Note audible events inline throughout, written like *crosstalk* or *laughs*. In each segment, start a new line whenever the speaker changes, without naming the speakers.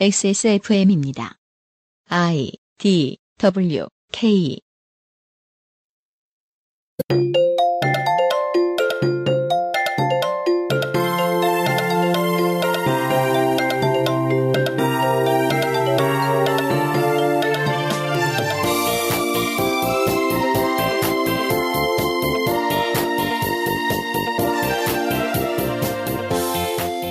XSFM입니다. I D W K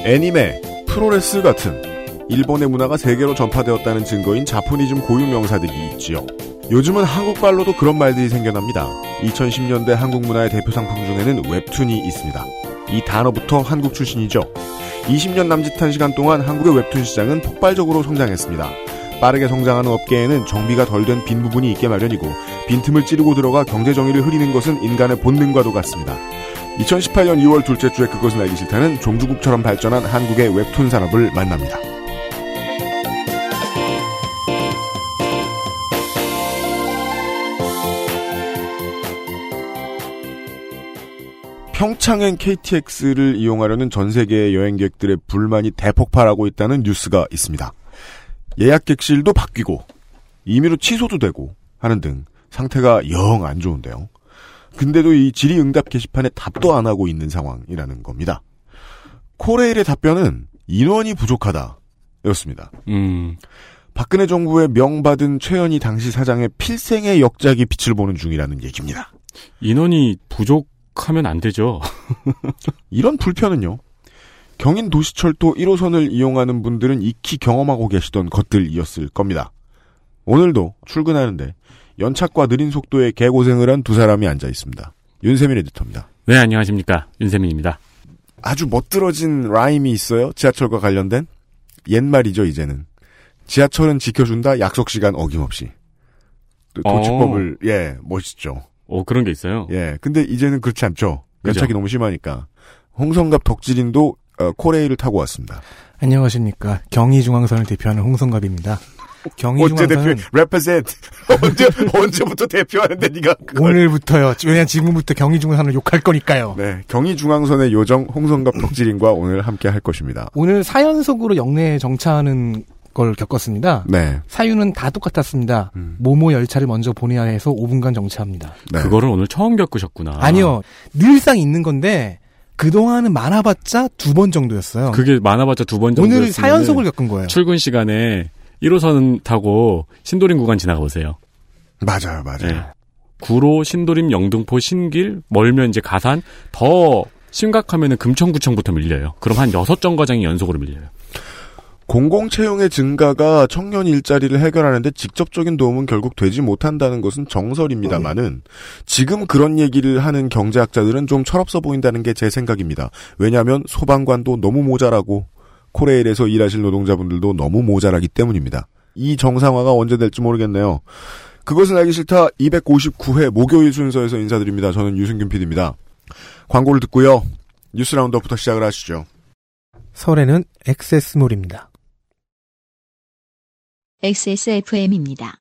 애니메, 프로레스 같은 일본의 문화가 세계로 전파되었다는 증거인 자포니즘 고유 명사들이 있지요. 요즘은 한국말로도 그런 말들이 생겨납니다. 2010년대 한국 문화의 대표 상품 중에는 웹툰이 있습니다. 이 단어부터 한국 출신이죠. 20년 남짓한 시간 동안 한국의 웹툰 시장은 폭발적으로 성장했습니다. 빠르게 성장하는 업계에는 정비가 덜 된 빈 부분이 있게 마련이고 빈틈을 찌르고 들어가 경제 정의를 흐리는 것은 인간의 본능과도 같습니다. 2018년 2월 둘째 주에 그것은 알기 싫다는 종주국처럼 발전한 한국의 웹툰 산업을 만납니다. 평창행 KTX를 이용하려는 전 세계의 여행객들의 불만이 대폭발하고 있다는 뉴스가 있습니다. 예약 객실도 바뀌고 임의로 취소도 되고 하는 등 상태가 영 안 좋은데요. 근데도 이 질의응답 게시판에 답도 안 하고 있는 상황이라는 겁니다. 코레일의 답변은 인원이 부족하다. 였습니다.
음,
박근혜 정부의 명받은 최현희 당시 사장의 필생의 역작이 빛을 보는 중이라는 얘기입니다.
인원이 부족 하면 안 되죠. *laughs*
이런 불편은요. 경인 도시철도 1호선을 이용하는 분들은 익히 경험하고 계시던 것들이었을 겁니다. 오늘도 출근하는데 연착과 느린 속도에 개고생을 한 두 사람이 앉아 있습니다. 윤세민 에디터입니다.
네, 안녕하십니까. 윤세민입니다.
아주 멋들어진 라임이 있어요. 지하철과 관련된 옛말이죠. 이제는 지하철은 지켜준다. 약속 시간 어김없이 또 도축법을 예 멋있죠.
어, 그런 게 있어요.
예 근데 이제는 그렇지 않죠. 연착이 너무 심하니까 홍성갑 덕질인도 어, 코레일을 타고 왔습니다.
안녕하십니까. 경의중앙선을 대표하는 홍성갑입니다.
언제
경의중앙선은
대표 represent *laughs* 언제 언제부터 대표하는데 네가 그걸-
오늘부터요. 왜냐면 지금부터 경의중앙선을 욕할 거니까요.
네 경의중앙선의 요정 홍성갑 덕질인과 오늘 함께 할 것입니다.
오늘 사연 속으로 역내에 정차하는 걸 겪었습니다.
네.
사유는 다 똑같았습니다.
음.
모모 열차를 먼저 보내야 해서 5분간 정차합니다.
네.
그거를 오늘 처음 겪으셨구나.
아니요. 늘상 있는 건데 그동안은 많아봤자 두 번 정도였어요.
그게 많아봤자 두 번 정도.
오늘 사연속을 겪은 거예요.
출근 시간에 1호선 타고 신도림 구간 지나가 보세요.
맞아요, 맞아요.
네. 구로, 신도림, 영등포, 신길, 멀면 이제 가산, 더 심각하면은 금천구청부터 밀려요. 그럼 한 여섯 정거장이 연속으로 밀려요.
공공 채용의 증가가 청년 일자리를 해결하는데 직접적인 도움은 결국 되지 못한다는 것은 정설입니다만은 지금 그런 얘기를 하는 경제학자들은 좀 철없어 보인다는 게 제 생각입니다. 왜냐하면 소방관도 너무 모자라고 코레일에서 일하실 노동자분들도 너무 모자라기 때문입니다. 이 정상화가 언제 될지 모르겠네요. 그것은 알기 싫다 259회 목요일 순서에서 인사드립니다. 저는 유승균 PD입니다. 광고를 듣고요. 뉴스 라운드부터 시작을 하시죠.
설에는 액세스몰입니다.
XSFM입니다.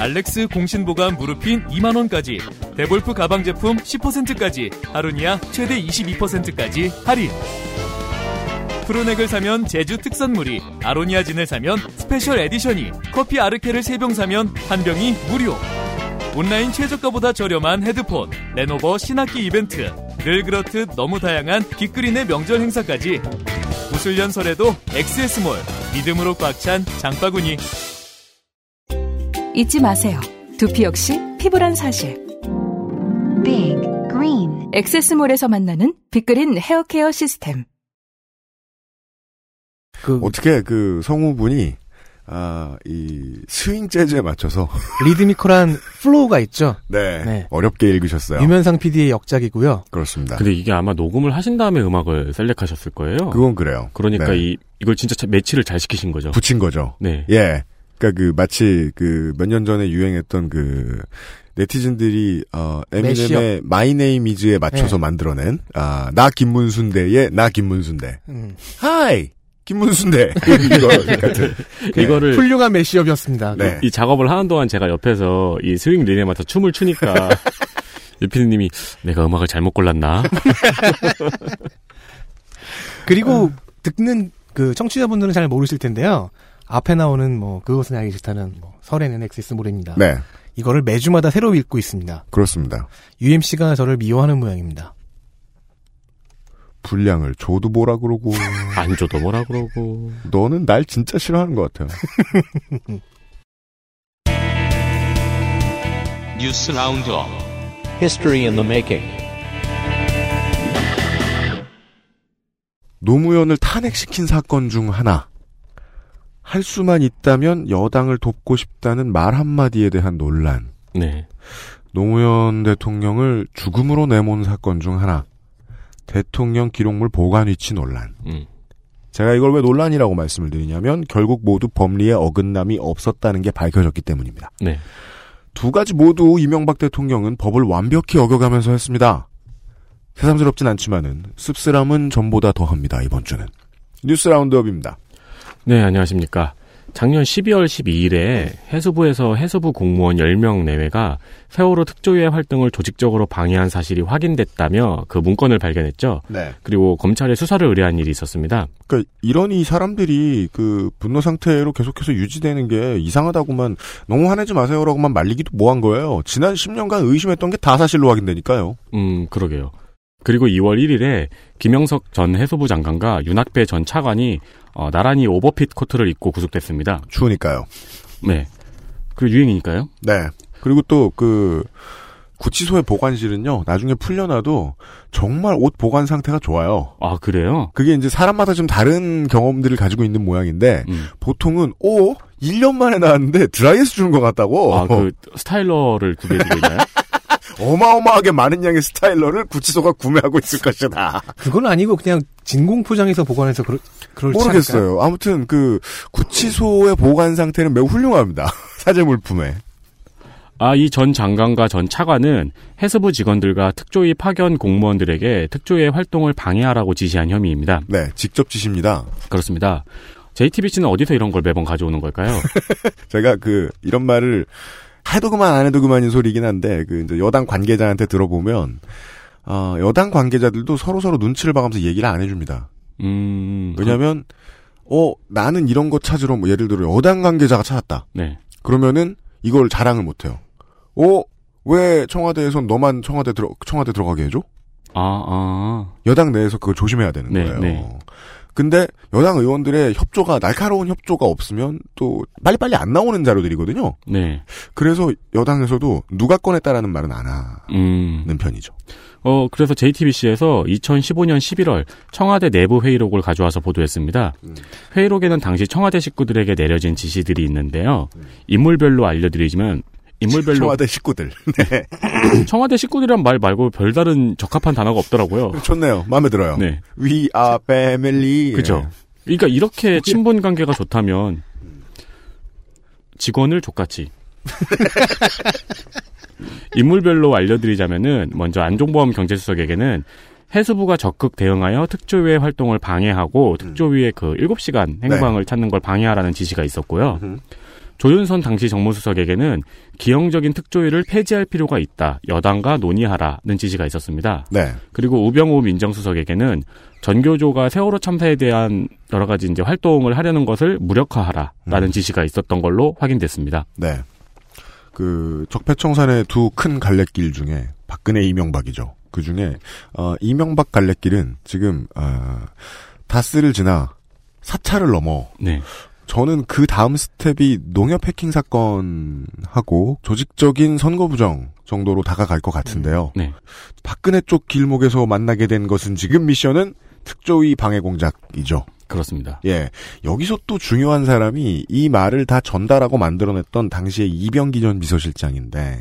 알렉스 공신보관 무르핀 2만원까지 데볼프 가방 제품 10%까지 하루니아 최대 22%까지 할인 프로넥을 사면 제주 특산물이 아로니아 진을 사면 스페셜 에디션이 커피 아르케를 3병 사면 한 병이 무료 온라인 최저가보다 저렴한 헤드폰 레노버 신학기 이벤트 늘 그렇듯 너무 다양한 빅그린의 명절 행사까지 무술년 설에도 XS몰 믿음으로 꽉 찬 장바구니
잊지 마세요. 두피 역시 피부란 사실.
Big Green
엑세스몰에서 만나는 빅그린 헤어케어 시스템.
그
어떻게 그 성우분이 아, 이 스윙 재즈에 맞춰서
리드미컬한 flow가 있죠.
네,
네.
어렵게 읽으셨어요.
유면상 PD의 역작이고요.
그렇습니다.
근데 이게 아마 녹음을 하신 다음에 음악을 select하셨을 거예요.
그건 그래요.
그러니까
네.
이 이걸 진짜 차- 매치를 잘 시키신 거죠.
붙인 거죠.
네.
예. 그러니까 그 마치 그 몇 년 전에 유행했던 그 네티즌들이 어 에미넴의 My Name Is에 맞춰서
네.
만들어낸 아나 김문순대의 나 김문순대.
음.
Hi 김문순대 *laughs* 이거 같은.
이거를
훌륭한 mashup이었습니다.
네.
이 작업을 하는 동안 제가 옆에서 이 스윙 리듬에 맞춰 춤을 추니까 *laughs* 유피디님이 내가 음악을 잘못 골랐나? *laughs*
그리고 듣는 그 청취자분들은 잘 모르실 텐데요. 앞에 나오는 뭐 그것은 알기 싫다는 뭐 설에는 엑세스몰입니다.
네,
이거를 매주마다 새로 읽고 있습니다.
그렇습니다.
UMC가 저를 미워하는 모양입니다.
분량을 줘도 뭐라 그러고 *laughs*
안 줘도 뭐라 그러고.
너는 날 진짜 싫어하는 것 같아요. *laughs*
News Roundup
History in the making.
노무현을 탄핵시킨 사건 중 하나. 할 수만 있다면 여당을 돕고 싶다는 말 한마디에 대한 논란.
네.
노무현 대통령을 죽음으로 내몬 사건 중 하나. 대통령 기록물 보관 위치 논란.
음.
제가 이걸 왜 논란이라고 말씀을 드리냐면 결국 모두 법리에 어긋남이 없었다는 게 밝혀졌기 때문입니다.
네.
두 가지 모두 이명박 대통령은 법을 완벽히 어겨가면서 했습니다. 새삼스럽진 않지만은 씁쓸함은 전보다 더합니다. 이번 주는 뉴스 라운드업입니다.
네, 안녕하십니까. 작년 12월 12일에 해수부에서 해수부 공무원 10명 내외가 세월호 특조위의 활동을 조직적으로 방해한 사실이 확인됐다며 그 문건을 발견했죠.
네.
그리고 검찰에 수사를 의뢰한 일이 있었습니다.
그러니까 이런 이 사람들이 그 분노 상태로 계속해서 유지되는 게 이상하다고만 너무 화내지 마세요라고만 말리기도 뭐한 거예요. 지난 10년간 의심했던 게 다 사실로 확인되니까요.
음, 그러게요. 그리고 2월 1일에 김영석 전 해수부 장관과 윤학배 전 차관이 어, 나란히 오버핏 코트를 입고 구속됐습니다.
추우니까요.
네. 그 유행이니까요.
네. 그리고 또 그 구치소의 보관실은요. 나중에 풀려나도 정말 옷 보관 상태가 좋아요.
아, 그래요?
그게 이제 사람마다 좀 다른 경험들을 가지고 있는 모양인데
음.
보통은 오 1년 만에 나왔는데 드라이에서 주는 것 같다고
아, 그 스타일러를 구비해 주고 있나요? *laughs*
어마어마하게 많은 양의 스타일러를 구치소가 구매하고 있을 것이다.
그건 아니고 그냥 진공 포장해서 보관해서 그럴 그럴지 않을까요?
모르겠어요. 아무튼 그 구치소의 보관 상태는 매우 훌륭합니다. *laughs* 사제 물품에.
아, 이 전 장관과 전 차관은 해수부 직원들과 특조위 파견 공무원들에게 특조위의 활동을 방해하라고 지시한 혐의입니다.
네, 직접 지시입니다.
그렇습니다. JTBC는 어디서 이런 걸 매번 가져오는 걸까요? *laughs*
제가 그 이런 말을 해도 그만 안 해도 그만인 소리긴 한데 그 이제 여당 관계자한테 들어보면 어, 여당 관계자들도 서로 서로 눈치를 봐가면서 얘기를 안 해줍니다.
음,
왜냐하면 어 나는 이런 거 찾으러 뭐 예를 들어 여당 관계자가 찾았다.
네.
그러면은 이걸 자랑을 못 해요. 어? 왜 청와대에선 너만 청와대 들어 청와대 들어가게 해줘?
아, 아.
여당 내에서 그걸 조심해야 되는
네,
거예요.
네.
근데 여당 의원들의 협조가 날카로운 협조가 없으면 또 빨리빨리 안 나오는 자료들이거든요.
네.
그래서 여당에서도 누가 꺼냈다라는 말은 안 하는
음.
편이죠.
어, 그래서 JTBC에서 2015년 11월 청와대 내부 회의록을 가져와서 보도했습니다.
음.
회의록에는 당시 청와대 식구들에게 내려진 지시들이 있는데요. 인물별로 알려드리지만 인물별로
청와대 식구들. *laughs* 네. *laughs*
청와대 식구들이란 말 말고 별다른 적합한 단어가 없더라고요.
좋네요. 마음에 들어요.
네.
We are family.
그죠. 그러니까 이렇게 친분 관계가 좋다면 직원을 족같이 *laughs* 인물별로 알려드리자면은 먼저 안종범 경제수석에게는 해수부가 적극 대응하여 특조위의 활동을 방해하고 특조위의 그 7시간 행방을 찾는 걸 방해하라는 지시가 있었고요.
음.
조윤선 당시 정무수석에게는 기형적인 특조위를 폐지할 필요가 있다. 여당과 논의하라는 지시가 있었습니다.
네.
그리고 우병우 민정수석에게는 전교조가 세월호 참사에 대한 여러 가지 이제 활동을 하려는 것을 무력화하라라는
음.
지시가 있었던 걸로 확인됐습니다.
네. 그 적폐청산의 두 큰 갈래길 중에 박근혜 이명박이죠. 그 중에 어, 이명박 갈래길은 지금 어, 다스를 지나 사찰을 넘어
네.
저는 그 다음 스텝이 농협 해킹 사건하고 조직적인 선거 부정 정도로 다가갈 것 같은데요.
네.
박근혜 쪽 길목에서 만나게 된 것은 지금 미션은 특조위 방해 공작이죠.
그렇습니다.
예. 여기서 또 중요한 사람이 이 말을 다 전달하고 만들어냈던 당시의 이병기 전 비서실장인데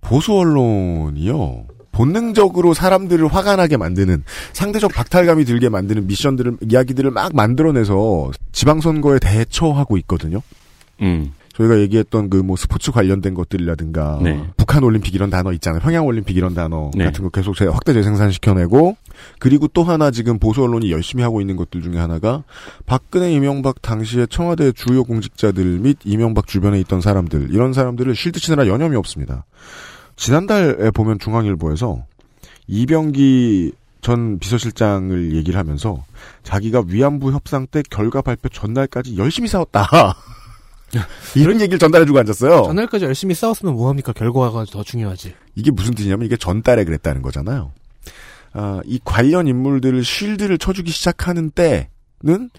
보수 언론이요. 본능적으로 사람들을 화가 나게 만드는 상대적 박탈감이 들게 만드는 미션들을 이야기들을 막 만들어내서 지방선거에 대처하고 있거든요.
음.
저희가 얘기했던 그 뭐 스포츠 관련된 것들이라든가
네.
북한 올림픽 이런 단어 있잖아요. 평양 올림픽 이런 단어
네.
같은 거 계속 재- 확대 재생산시켜내고 그리고 또 하나 지금 보수 언론이 열심히 하고 있는 것들 중에 하나가 박근혜 이명박 당시의 청와대 주요 공직자들 및 이명박 주변에 있던 사람들 이런 사람들을 실드 치느라 여념이 없습니다. 지난달에 보면 중앙일보에서 이병기 전 비서실장을 얘기를 하면서 자기가 위안부 협상 때 결과 발표 전날까지 열심히 싸웠다. *laughs* 이런 얘기를 전달해주고 앉았어요.
전날까지 열심히 싸웠으면 뭐합니까? 결과가 더 중요하지.
이게 무슨 뜻이냐면 이게 전달에 그랬다는 거잖아요. 아, 이 관련 인물들을 쉴드를 쳐주기 시작하는 때는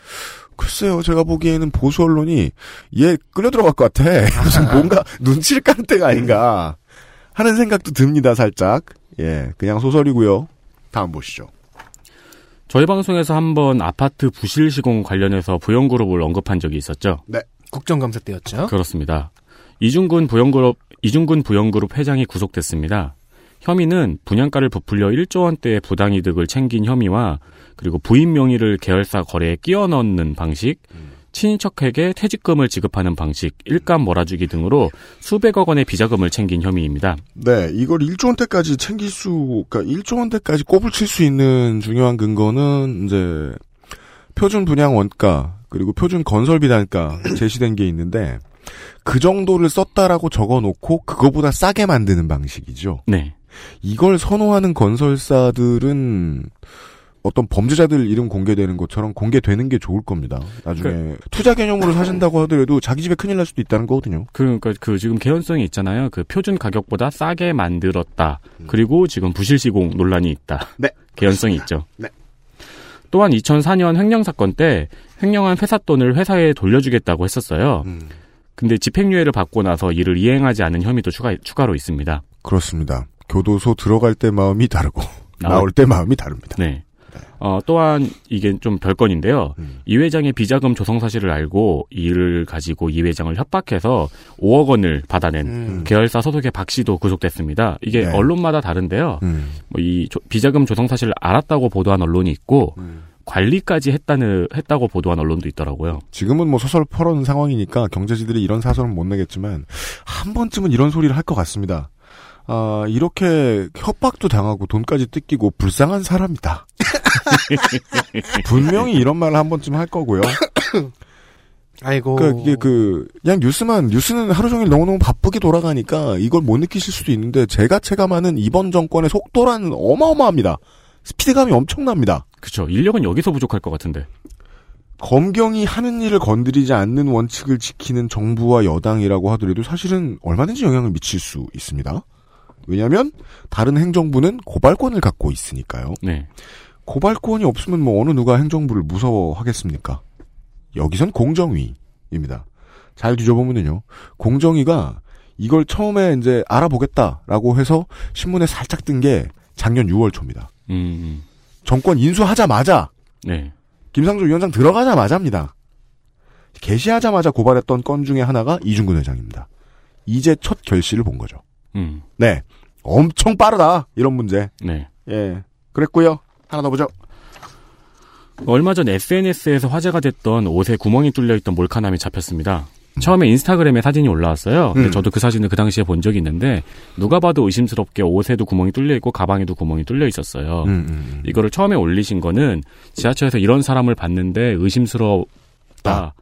글쎄요, 제가 보기에는 보수 언론이 얘 끌려 들어갈 것 같아. *laughs* 무슨 뭔가 눈치를 까는 때가 아닌가 하는 생각도 듭니다, 살짝. 예, 그냥 소설이고요. 다음 보시죠.
저희 방송에서 한번 아파트 부실 시공 관련해서 부영그룹을 언급한 적이 있었죠.
국정감사 때였죠.
그렇습니다. 이중근 부영그룹 이중근 부영그룹 회장이 구속됐습니다. 혐의는 분양가를 부풀려 1조 원대의 부당이득을 챙긴 혐의와 그리고 부인 명의를 계열사 거래에 끼워 넣는 방식, 친인척에게 퇴직금을 지급하는 방식, 일감 몰아주기 등으로 수백억 원의 비자금을 챙긴 혐의입니다.
네, 이걸 1조 원대까지 챙길 수, 그러니까 1조 원대까지 꼽을 칠 수 있는 중요한 근거는 이제 표준 분양 원가 그리고 표준 건설비 단가 *clears throat* 제시된 게 있는데 그 정도를 썼다라고 적어놓고 그거보다 싸게 만드는 방식이죠.
네.
이걸 선호하는 건설사들은 어떤 범죄자들 이름 공개되는 것처럼 공개되는 게 좋을 겁니다. 나중에 투자 개념으로 사신다고 하더라도 자기 집에 큰일 날 수도 있다는 거거든요.
그러니까 그 지금 개연성이 있잖아요. 그 표준 가격보다 싸게 만들었다. 그리고 지금 부실 시공 논란이 있다.
네.
개연성이 있죠.
네.
또한 2004년 횡령 사건 때 횡령한 회사 돈을 회사에 돌려주겠다고 했었어요.
음.
근데 집행유예를 받고 나서 이를 이행하지 않은 혐의도 추가, 추가로 있습니다.
그렇습니다. 교도소 들어갈 때 마음이 다르고
나올-
나올 때 마음이 다릅니다.
네. 어, 또한 이게 좀 별건인데요.
음.
이 회장의 비자금 조성 사실을 알고 이를 가지고 이 회장을 협박해서 5억 원을 받아낸
음.
계열사 소속의 박 씨도 구속됐습니다. 이게
네.
언론마다 다른데요.
음.
뭐이 비자금 조성 사실을 알았다고 보도한 언론이 있고
음.
관리까지 했다는 했다고 보도한 언론도 있더라고요.
지금은 뭐 소설 퍼런 상황이니까 경제지들이 이런 사설은 못 내겠지만 한 번쯤은 이런 소리를 할 것 같습니다. 아, 이렇게 협박도 당하고 돈까지 뜯기고 불쌍한 사람이다. *laughs* *laughs* 분명히 이런 말을 한 번쯤 할 거고요. *coughs*
아이고.
그러니까 이게 그 그냥 뉴스만 뉴스는 하루 종일 너무너무 바쁘게 돌아가니까 이걸 못 느끼실 수도 있는데 제가 체감하는 이번 정권의 속도라는 어마어마합니다. 스피드감이 엄청납니다.
그렇죠. 인력은 여기서 부족할 것 같은데.
검경이 하는 일을 건드리지 않는 원칙을 지키는 정부와 여당이라고 하더라도 사실은 얼마든지 영향을 미칠 수 있습니다. 왜냐하면 다른 행정부는 고발권을 갖고 있으니까요.
네.
고발권이 없으면 뭐 어느 누가 행정부를 무서워하겠습니까? 여기선 공정위입니다. 잘 뒤져보면요. 공정위가 이걸 처음에 이제 알아보겠다라고 해서 신문에 살짝 뜬 게 작년 6월 초입니다.
음.
정권 인수하자마자
네.
김상조 위원장 들어가자마자입니다. 개시하자마자 고발했던 건 중에 하나가 이중근 회장입니다. 이제 첫 결실을 본 거죠.
음.
네. 엄청 빠르다. 이런 문제.
네.
예. 그랬고요. 하나 더 보죠.
얼마 전 SNS에서 화제가 됐던 옷에 구멍이 뚫려 있던 몰카남이 잡혔습니다. 처음에 인스타그램에 사진이 올라왔어요. 근데
음.
저도 그 사진을 그 당시에 본 적이 있는데 누가 봐도 의심스럽게 옷에도 구멍이 뚫려 있고 가방에도 구멍이 뚫려 있었어요.
음, 음, 음.
이거를 처음에 올리신 거는 지하철에서 이런 사람을 봤는데 의심스럽다.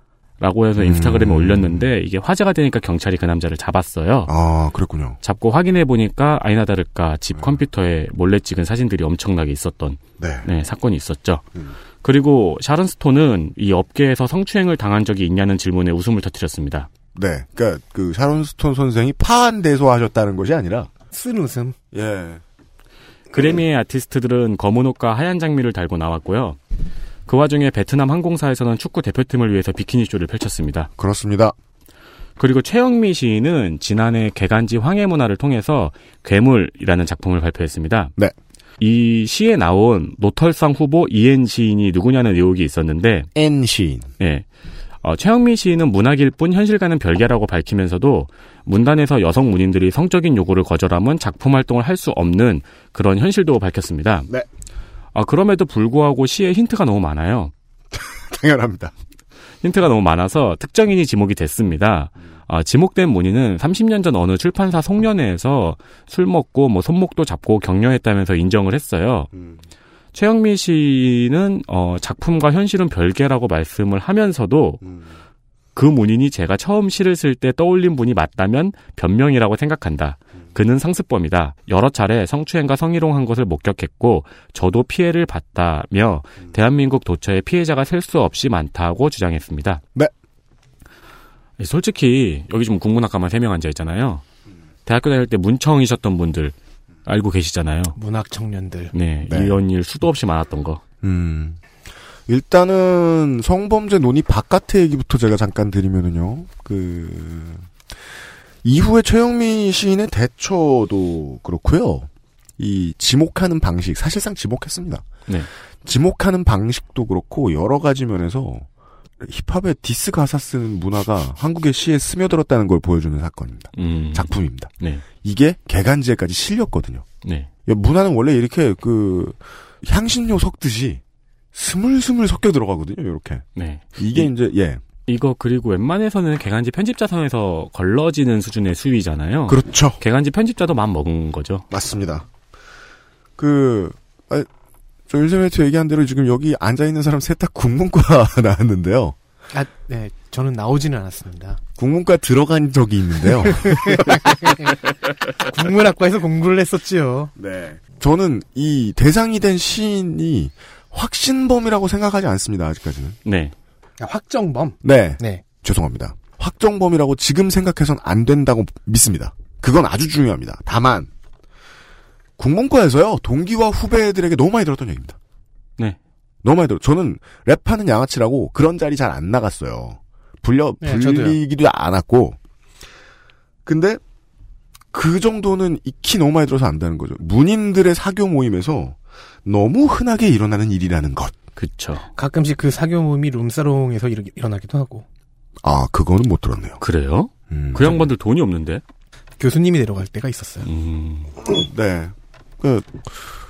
라고 해서 인스타그램에
음.
올렸는데 이게 화제가 되니까 경찰이 그 남자를 잡았어요.
아, 그랬군요.
잡고 확인해 보니까 아니나 다를까 집 컴퓨터에 몰래 찍은 사진들이 엄청나게 있었던
네.
네, 사건이 있었죠.
음.
그리고 샤론 스톤은 이 업계에서 성추행을 당한 적이 있냐는 질문에 웃음을 터뜨렸습니다.
네. 그니까, 그, 샤론 스톤 선생이 파안대소하셨다는 것이 아니라,
쓴 웃음.
예.
그래미의 아티스트들은 검은 옷과 하얀 장미를 달고 나왔고요. 그 와중에 베트남 항공사에서는 축구 대표팀을 위해서 비키니 쇼를 펼쳤습니다.
그렇습니다.
그리고 최영미 시인은 지난해 계간지 황해 문화를 통해서 괴물이라는 작품을 발표했습니다.
네.
이 시에 나온 노털상 후보 이 N 시인이 누구냐는 의혹이 있었는데
N 시인.
예. 어, 최영미 시인은 문학일 뿐 현실과는 별개라고 밝히면서도 문단에서 여성 문인들이 성적인 요구를 거절하면 작품 활동을 할 수 없는 그런 현실도 밝혔습니다.
네.
아, 그럼에도 불구하고 시에 힌트가 너무 많아요. *laughs*
당연합니다.
힌트가 너무 많아서 특정인이 지목이 됐습니다. 아, 지목된 문의는 30년 전 어느 출판사 송년회에서 술 먹고 뭐 손목도 잡고 격려했다면서 인정을 했어요. 최영미 씨는 어, 작품과 현실은 별개라고 말씀을 하면서도 그 문인이 제가 처음 시를 쓸 때 떠올린 분이 맞다면 변명이라고 생각한다. 그는 상습범이다. 여러 차례 성추행과 성희롱한 것을 목격했고 저도 피해를 봤다며 대한민국 도처에 피해자가 셀 수 없이 많다고 주장했습니다.
네.
솔직히 여기 지금 국문학과만 3명 앉아 있잖아요. 대학교 다닐 때 문청이셨던 분들 알고 계시잖아요.
문학 청년들.
네,
네.
이런 일 수도 없이 많았던 거.
음. 일단은 성범죄 논의 바깥의 얘기부터 제가 잠깐 드리면은요. 그 이후에 최영미 시인의 대처도 그렇고요. 이 지목하는 방식 사실상 지목했습니다.
네.
지목하는 방식도 그렇고 여러 가지 면에서 힙합의 디스 가사 쓰는 문화가 한국의 시에 스며들었다는 걸 보여주는 사건입니다.
음.
작품입니다.
네.
이게 계간지에까지 실렸거든요.
네.
야, 문화는 원래 이렇게 그 향신료 섞듯이 스물스물 섞여 들어가거든요. 이렇게
네.
이게
이-
이제 예
이거 그리고 웬만해서는 개간지 편집자선에서 걸러지는 수준의 수위잖아요.
그렇죠.
개간지 편집자도 마음 먹은 거죠.
맞습니다. 그, 아, 저 일세메트 얘기한 대로 지금 여기 앉아있는 사람 셋 다 국문과 *laughs* 나왔는데요.
아, 네. 저는 나오지는 않았습니다.
국문과 들어간 적이 있는데요. *laughs*
국문학과에서 공부를 했었지요.
네. 저는 이 대상이 된 시인이 확신범이라고 생각하지 않습니다. 아직까지는.
네.
아, 확정범.
네.
네.
죄송합니다. 확정범이라고 지금 생각해선 안 된다고 믿습니다. 그건 아주 중요합니다. 다만, 국문과에서요, 동기와 후배들에게 너무 많이 들었던 얘기입니다.
네.
너무 많이 들어. 저는 랩하는 양아치라고 그런 자리 잘 안 나갔어요. 불려,
네.
불리기도 않았고. 근데, 그 정도는 익히 너무 많이 들어서 안다는 거죠. 문인들의 사교 모임에서 너무 흔하게 일어나는 일이라는 것.
그쵸.
가끔씩 그 사교 모임이 룸사롱에서 일, 일어나기도 하고.
아, 그거는 못 들었네요.
그래요?
음,
그 양반들 돈이 없는데?
교수님이 내려갈 때가 있었어요.
음.
네. 그,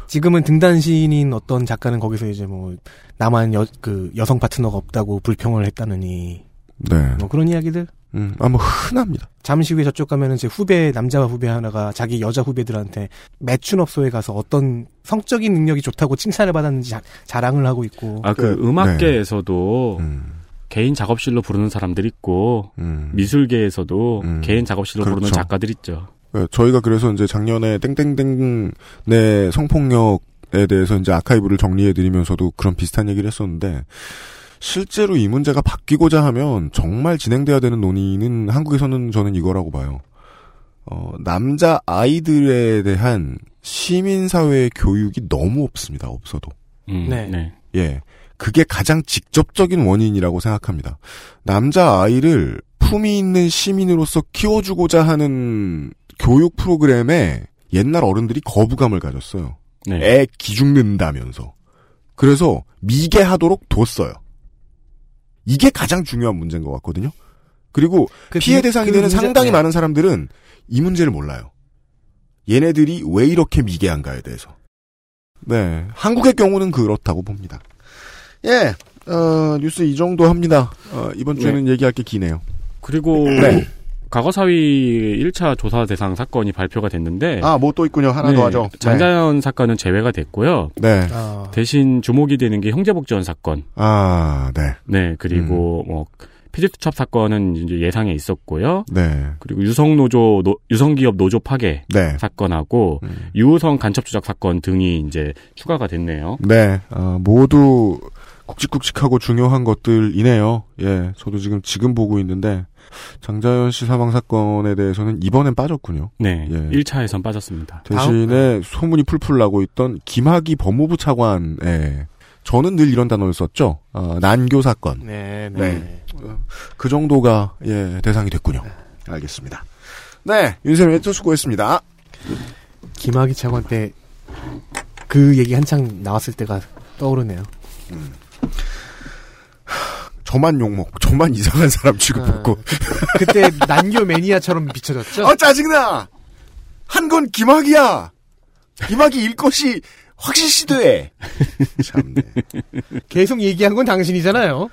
지금은 등단 시인인 어떤 작가는 거기서 이제 뭐 나만 여, 그 여성 파트너가 없다고 불평을 했다느니
네.
뭐 그런 이야기들
음, 아마 흔합니다.
잠시 후에 저쪽 가면은 제 후배 남자 후배 하나가 자기 여자 후배들한테 매춘업소에 가서 어떤 성적인 능력이 좋다고 칭찬을 받았는지 자, 자랑을 하고 있고
아, 그,
그,
음악계에서도
음,
개인 작업실로 부르는 사람들 있고,
음.
미술계에서도
음.
개인 작업실로 부르는
그렇죠.
작가들 있죠.
네, 저희가 그래서 이제 작년에 땡땡땡 내 성폭력에 대해서 이제 아카이브를 정리해 드리면서도 그런 비슷한 얘기를 했었는데, 실제로 이 문제가 바뀌고자 하면 정말 진행돼야 되는 논의는 한국에서는 저는 이거라고 봐요. 어, 남자 아이들에 대한 시민사회의 교육이 너무 없습니다. 없어도.
음,
네.
네.
예. 그게 가장 직접적인 원인이라고 생각합니다. 남자 아이를 품위 있는 시민으로서 키워주고자 하는 교육 프로그램에 옛날 어른들이 거부감을 가졌어요.
네.
애 기죽는다면서. 그래서 미개하도록 뒀어요. 이게 가장 중요한 문제인 것 같거든요. 그리고
그
피해
비-
대상이
그
되는
문제-
상당히
네.
많은 사람들은 이 문제를 몰라요. 얘네들이 왜 이렇게 미개한가에 대해서. 네. 한국의 경우는 그렇다고 봅니다. 예. 어, 뉴스 이 정도 합니다. 어, 이번 주에는 얘기할 게 기네요.
그리고,
네.
과거사위 1차 조사 대상 사건이 발표가 됐는데,
아, 뭐 또 있군요. 하나
네,
더 하죠.
장자연 사건은 제외가 됐고요.
네. 네.
아,
대신 주목이 되는 게 형제복지원 사건.
아, 네.
네, 그리고 뭐 피디수첩 사건은 이제 예상에 있었고요.
네.
그리고 유성노조 노- 유성기업 노조 파괴
네.
사건하고
음.
유우성 간첩 조작 사건 등이 이제 추가가 됐네요.
네. 어, 모두 굵직굵직하고 중요한 것들이네요. 예. 저도 지금 지금 보고 있는데 장자연 씨 사망 사건에 대해서는 이번엔 빠졌군요.
네,
예.
1차에선 빠졌습니다.
대신에 소문이 풀풀 나고 있던 김학의 법무부 차관의 저는 늘 이런 단어를 썼죠. 어, 난교 사건.
네, 네.
네. 그 정도가 예 대상이 됐군요. 알겠습니다. 네, 윤세민 에디터 수고했습니다.
김학의 차관 때 그 얘기 한창 나왔을 때가 떠오르네요.
저만 욕먹고 저만 *laughs* 이상한 사람 취급했고
아, 그때 난교 매니아처럼 비춰졌죠.
아 짜증나. 한 건 김학이야. 김학이 일 것이 확실시돼. 참네.
계속 얘기한 건 당신이잖아요.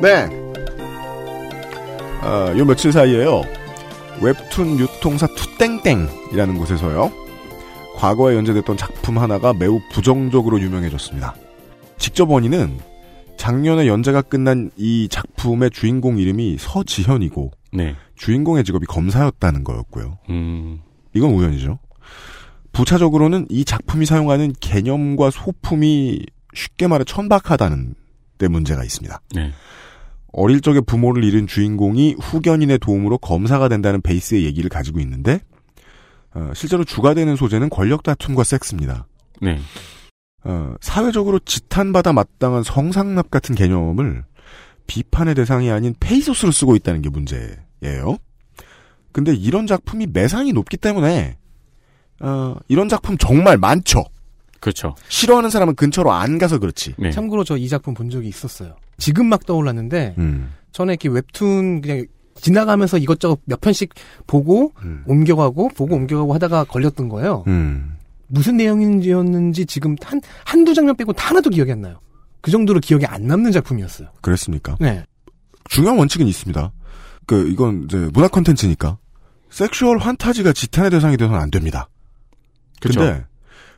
네. 아, 요 며칠 사이에요. 웹툰 유통사 투땡땡이라는 곳에서요. 과거에 연재됐던 작품 하나가 매우 부정적으로 유명해졌습니다. 직접 원인은 작년에 연재가 끝난 이 작품의 주인공 이름이 서지현이고
네.
주인공의 직업이 검사였다는 거였고요.
음.
이건 우연이죠. 부차적으로는 이 작품이 사용하는 개념과 소품이 쉽게 말해 천박하다는 데 문제가 있습니다.
네.
어릴 적에 부모를 잃은 주인공이 후견인의 도움으로 검사가 된다는 베이스의 얘기를 가지고 있는데 어, 실제로 주가 되는 소재는 권력 다툼과 섹스입니다.
네.
어, 사회적으로 지탄받아 마땅한 성상납 같은 개념을 비판의 대상이 아닌 페이소스로 쓰고 있다는 게 문제예요. 근데 이런 작품이 매상이 높기 때문에 어, 이런 작품 정말 많죠.
그렇죠.
싫어하는 사람은 근처로 안 가서 그렇지.
네.
참고로 저 이 작품 본 적이 있었어요. 지금 막 떠올랐는데
음,
전에 이렇게 웹툰 그냥 지나가면서 이것저것 몇 편씩 보고
음,
옮겨가고 보고 옮겨가고 하다가 걸렸던 거예요.
음.
무슨 내용인지였는지 지금 한 한두 장면 빼고 다 하나도 기억이 안 나요. 그 정도로 기억에 안 남는 작품이었어요.
그랬습니까?
네.
중요한 원칙은 있습니다. 그 이건 이제 문화 콘텐츠니까 섹슈얼 환타지가 지탄의 대상이 되서는 안 됩니다. 근데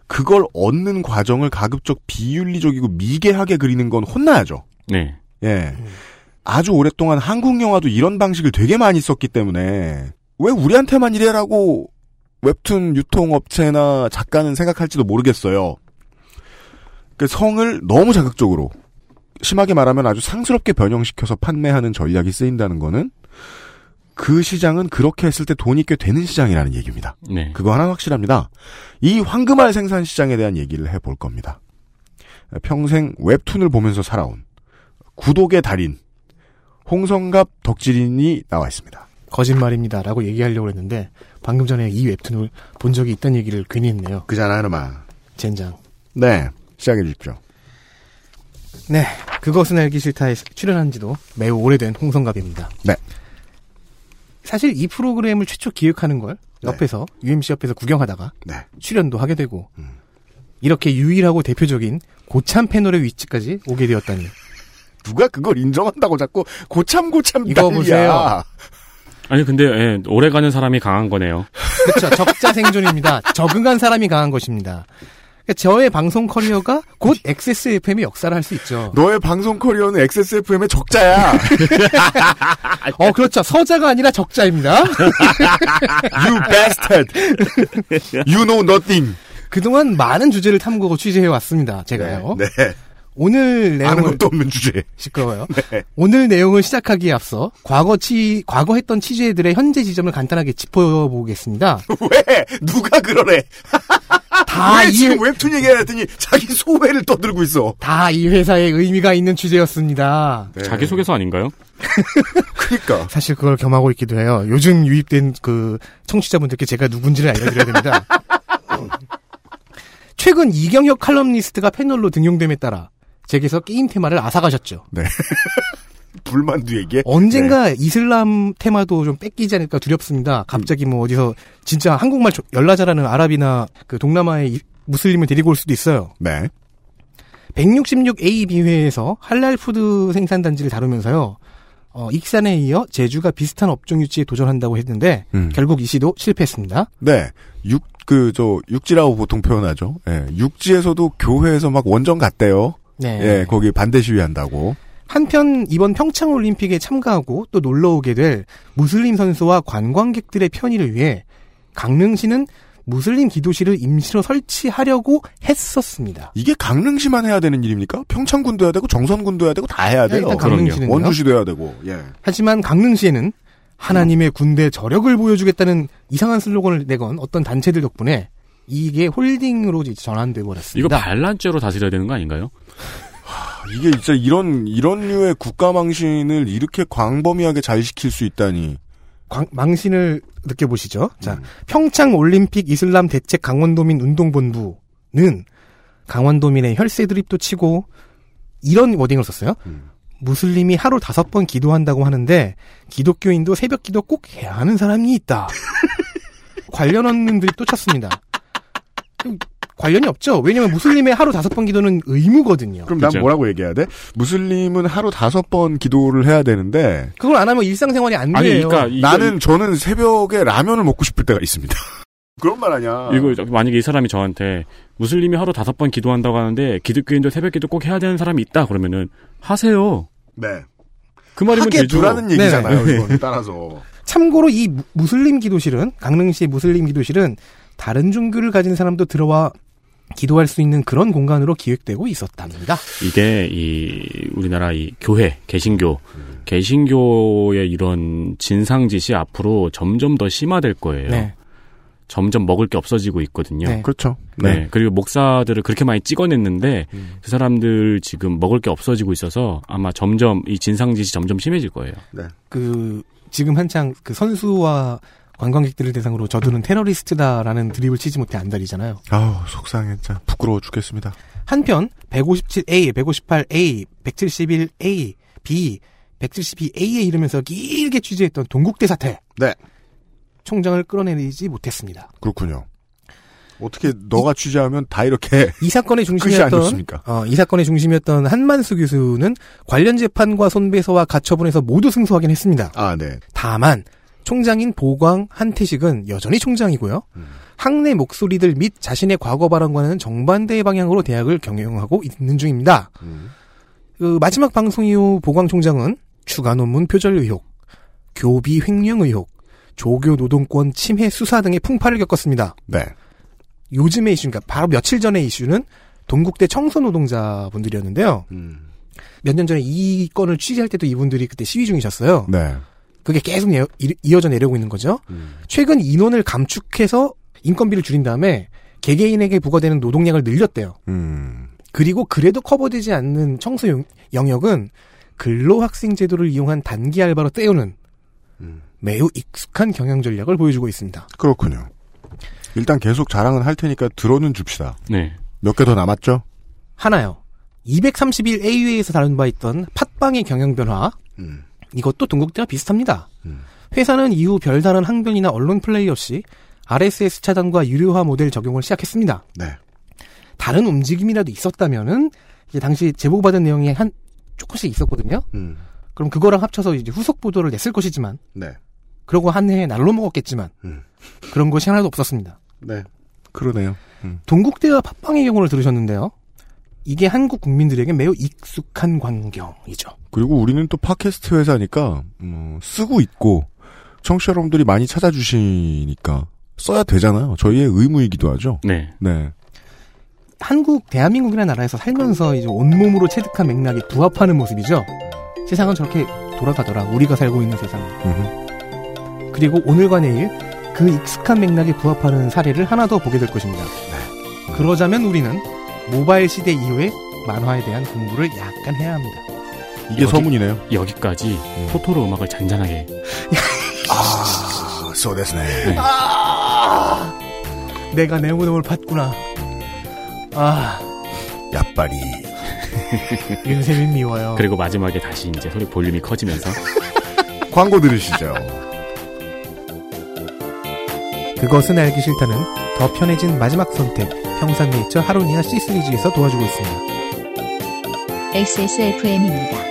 그걸 얻는 과정을 가급적 비윤리적이고 미개하게 그리는 건 혼나야죠.
네.
예. 아주 오랫동안 한국 영화도 이런 방식을 되게 많이 썼기 때문에 왜 우리한테만 이래라고 웹툰 유통업체나 작가는 생각할지도 모르겠어요. 그 성을 너무 자극적으로 심하게 말하면 아주 상스럽게 변형시켜서 판매하는 전략이 쓰인다는 거는 그 시장은 그렇게 했을 때 돈이 꽤 되는 시장이라는 얘기입니다.
네.
그거 하나 확실합니다. 이 황금알 생산 시장에 대한 얘기를 해볼 겁니다. 평생 웹툰을 보면서 살아온 구독의 달인 홍성갑 덕질인이 나와 있습니다.
거짓말입니다. 라고 얘기하려고 했는데 방금 전에 이 웹툰을 본 적이 있다는 얘기를 괜히 했네요.
그잖아, 놈아.
젠장.
네, 시작해 주십시오.
네. 그것은 알기 싫다에 출연한 지도 매우 오래된 홍성갑입니다.
네.
사실 이 프로그램을 최초 기획하는 걸
네.
옆에서 UMC 옆에서 구경하다가
네.
출연도 하게 되고
음.
이렇게 유일하고 대표적인 고참 패널의 위치까지 오게 되었다니
누가 그걸 인정한다고 자꾸 고참고참
이거
난리야.
보세요.
아니 근데 예, 오래 가는 사람이 강한 거네요.
그렇죠. 적자 생존입니다. *laughs* 적응한 사람이 강한 것입니다. 그러니까 저의 방송 커리어가 곧 XSFM의 역사를 할 수 있죠.
너의 방송 커리어는 XSFM의 적자야. *laughs*
어, 그렇죠. 서자가 아니라 적자입니다. *laughs*
you bastard. you know nothing.
그동안 많은 주제를 탐구하고 취재해 왔습니다. 제가요.
네.
오늘
아는
내용을
것도 없는 주제.
시끄러워요. *laughs*
네.
오늘 내용을 시작하기에 앞서 과거 치 과거 했던 취재들의 현재 지점을 간단하게 짚어보겠습니다. *laughs*
왜? 누가 그러래? *laughs*
다왜이
지금 웹툰 얘기했더니 자기 소회를 떠들고 있어.
다 이 회사에 의미가 있는 취재였습니다.
네.
자기 소개서 아닌가요?
그러니까.
사실 그걸 겸하고 있기도 해요. 요즘 유입된 그 청취자분들께 제가 누군지를 알려드려야 됩니다. 최근 이경혁 칼럼니스트가 패널로 등용됨에 따라 제게서 게임 테마를 앗아가셨죠. *laughs*
불만두 얘기해?
언젠가
네.
이슬람 테마도 좀 뺏기지 않을까 두렵습니다. 갑자기 뭐 어디서 진짜 한국말 조- 열나 잘하는 아랍이나 그 동남아의 이- 무슬림을 데리고 올 수도 있어요.
네.
166A, B회에서 할랄 food 생산 단지를 다루면서요. 어, 익산에 이어 제주가 비슷한 업종 유치에 도전한다고 했는데
음.
결국 이 시도 실패했습니다.
네. 육, 그, 저, 육지라고 보통 표현하죠. 예. 육지에서도 교회에서 막 원정 갔대요.
네.
예, 거기 반대 시위한다고.
한편 이번 평창 올림픽에 참가하고 또 놀러 오게 될 무슬림 선수와 관광객들의 편의를 위해 강릉시는 무슬림 기도실을 임시로 설치하려고 했었습니다.
이게 강릉시만 해야 되는 일입니까? 평창군도 해야 되고, 정선군도 해야 되고, 다 해야 돼요.
일단
그럼요.
강릉시는요.
원주시도 해야 되고, 예.
하지만 강릉시에는 하나님의 군대 저력을 보여주겠다는 이상한 슬로건을 내건 어떤 단체들 덕분에 이게 홀딩으로 전환돼
이거
버렸습니다.
반란죄로 다스려야 되는 거 아닌가요?
이게 진짜 이런, 이런 류의 국가 망신을 이렇게 광범위하게 잘 시킬 수 있다니.
광- 망신을 느껴보시죠. 자,
음.
평창 올림픽 이슬람 대책 강원도민 운동본부는 강원도민의 혈세 드립도 치고 이런 워딩을 썼어요.
음.
무슬림이 하루 다섯 번 기도한다고 하는데 기독교인도 새벽 기도 꼭 해야 하는 사람이 있다. *laughs* 관련원들이 또 쳤습니다. 관련이 없죠. 왜냐면 무슬림의 하루 다섯 번 기도는 의무거든요.
그럼 난
그죠.
뭐라고 얘기해야 돼? 무슬림은 하루 다섯 번 기도를 해야 되는데,
그걸 안 하면 일상생활이 안
아니,
돼요.
그러니까 이거-
나는, 저는 새벽에 라면을 먹고 싶을 때가 있습니다. *laughs* 그런 말 아니야.
이거 만약에 이 사람이 저한테 무슬림이 하루 다섯 번 기도한다고 하는데 기독교인도 새벽 기도 꼭 해야 되는 사람이 있다 그러면은 하세요.
네.
그 말이면
하게
되죠.
두라는 얘기잖아요.
네.
이건 따라서. *laughs*
참고로 이 무- 무슬림 기도실은 강릉시 무슬림 기도실은 다른 종교를 가진 사람도 들어와 기도할 수 있는 그런 공간으로 기획되고 있었답니다.
이게 이 우리나라 이 교회 개신교 개신교의 이런 진상짓이 앞으로 점점 더 심화될 거예요.
네.
점점 먹을 게 없어지고 있거든요.
네.
그렇죠.
네. 그리고 목사들을 그렇게 많이 찍어냈는데 그 사람들 지금 먹을 게 없어지고 있어서 아마 점점 이 진상짓이 점점 심해질 거예요.
그 지금 한창 그 선수와 관광객들을 대상으로 저들은 테러리스트다라는 드립을 치지 못해 안달이잖아요.
아우, 속상해. 진짜 부끄러워 죽겠습니다.
한편 157A, 158A, 171A, B, 172A에 이르면서 길게 취재했던 동국대 사태.
네.
총장을 끌어내리지 못했습니다.
그렇군요. 어떻게 너가 취재하면 다 이렇게
이 사건의 *laughs* 중심이었던? 어, 이 사건의 중심이었던 한만수 교수는 관련 재판과 손배소와 가처분에서 모두 승소하긴 했습니다.
아, 네.
다만 총장인 보광 한태식은 여전히 총장이고요. 학내 목소리들 및 자신의 과거 발언과는 정반대의 방향으로 대학을 경영하고 있는 중입니다. 그 마지막 방송 이후 보광 총장은 추가 논문 표절 의혹, 교비 횡령 의혹, 조교 노동권 침해 수사 등의 풍파를 겪었습니다.
네.
요즘의 이슈, 그러니까 바로 며칠 전의 이슈는 동국대 청소 노동자분들이었는데요. 몇년 전에 이 건을 취재할 때도 이분들이 그때 시위 중이셨어요.
네.
그게 계속 이- 이어져 내려오고 있는 거죠. 최근 인원을 감축해서 인건비를 줄인 다음에 개개인에게 부과되는 노동량을 늘렸대요.
음.
그리고 그래도 커버되지 않는 청소 영- 영역은 근로학생 제도를 이용한 단기 알바로 때우는 매우 익숙한 경영 전략을 보여주고 있습니다.
그렇군요. 일단 계속 자랑은 할 테니까 들어는 줍시다.
네.
몇 개 더 남았죠?
하나요. 231A회에서 다룬 바 있던 팟빵의 경영 변화.
음.
이것도 동국대와 비슷합니다. 회사는 이후 별다른 항변이나 언론 플레이 없이 RSS 차단과 유료화 모델 적용을 시작했습니다.
네.
다른 움직임이라도 있었다면은 이제 당시 제보받은 내용이 한 조금씩 있었거든요.
음.
그럼 그거랑 합쳐서 이제 후속 보도를 냈을 것이지만
네.
그러고 한 해에 날로 먹었겠지만
음.
그런 것이 하나도 없었습니다.
네. 그러네요. 음.
동국대와 팟빵의 경우를 들으셨는데요. 이게 한국 국민들에게 매우 익숙한 광경이죠.
그리고 우리는 또 팟캐스트 회사니까 음, 쓰고 있고 청취자 여러분들이 많이 찾아주시니까 써야 되잖아요. 저희의 의무이기도 하죠.
네.
네.
한국 대한민국이라는 나라에서 살면서 이제 온몸으로 체득한 맥락이 부합하는 모습이죠. 세상은 저렇게 돌아가더라. 우리가 살고 있는 세상.
음흠.
그리고 오늘과 내일 그 익숙한 맥락에 부합하는 사례를 하나 더 보게 될 것입니다. 그러자면 우리는 모바일 시대 이후에 만화에 대한 공부를 약간 해야 합니다.
이게
여기-
서문이네요.
여기까지 토토로 음악을 잔잔하게.
아, 소데스네.
네.
아, 내가 내 무덤을 팠구나. 아,
야빨이.
인생이 *laughs* 미워요.
그리고 마지막에 다시 이제 소리 볼륨이 커지면서 *laughs*
광고 들으시죠.
그것은 알기 싫다는 더 편해진 마지막 선택. 평산네이처 하루니아 C 시리즈에서 도와주고 있습니다.
XSFM입니다.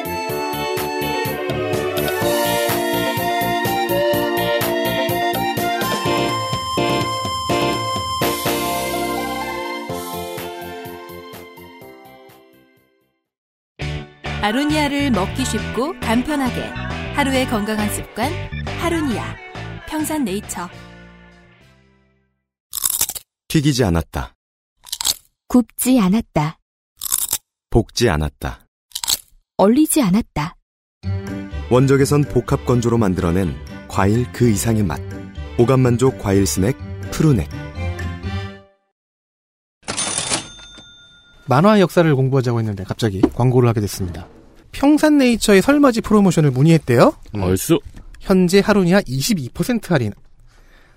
아로니아를 먹기 쉽고 간편하게 하루의 건강한 습관 하루니아 평산네이처
튀기지 않았다.
굽지 않았다.
볶지 않았다.
얼리지 않았다.
원적에선 복합 건조로 만들어낸 과일 그 이상의 맛. 오감 만족 과일 스낵 푸르넥.
만화 역사를 공부하자고 했는데 갑자기 광고를 하게 됐습니다. 평산네이처의 설맞이 프로모션을 문의했대요.
얼쑤.
현재 하루니아 22% 할인.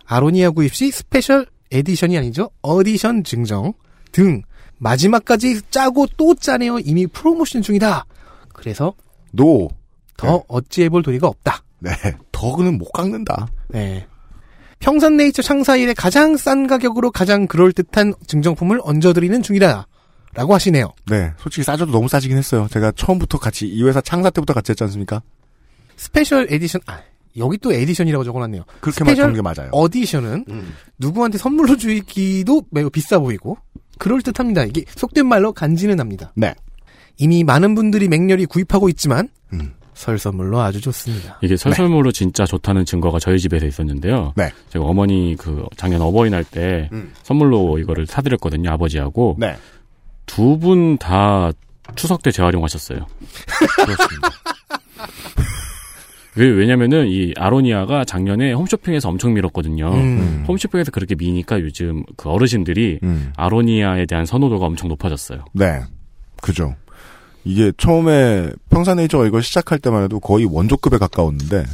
아로니아 구입 시 special edition이 아니죠. addition 증정 등 마지막까지 짜고 또 짜내어 이미 프로모션 중이다. 그래서
no.
더 어찌해볼 도리가 없다.
네. 더그는 못 깎는다.
네. 평산네이처 창사 이래 가장 싼 가격으로 가장 그럴듯한 증정품을 얹어드리는 중이다. 라고 하시네요.
네. 솔직히 싸져도 너무 싸지긴 했어요. 제가 처음부터 같이, 이 회사 창사 때부터 같이 했지 않습니까?
Special edition, 아, 여기 또 edition이라고 적어놨네요.
그렇게 맞춘 게 맞아요.
addition은
음.
누구한테 선물로 주기도 매우 비싸 보이고 그럴듯합니다. 이게 속된 말로 간지는 합니다.
네.
이미 많은 분들이 맹렬히 구입하고 있지만
음.
설 선물로 아주 좋습니다.
이게 설 선물로 진짜 좋다는 증거가 저희 집에서 있었는데요.
네.
제가 어머니 그 작년 어버이날 때
음.
선물로 이거를 사드렸거든요. 아버지하고
네.
두분 다 추석 때 재활용하셨어요.
그렇습니다. *laughs*
왜 왜냐면은 이 아로니아가 작년에 홈쇼핑에서 엄청 밀었거든요.
음.
홈쇼핑에서 그렇게 미니까 요즘 그 어르신들이
음.
아로니아에 대한 선호도가 엄청 높아졌어요.
네. 그죠. 이게 처음에 평산네이처가 이걸 시작할 때만 해도 거의 원조급에 가까웠는데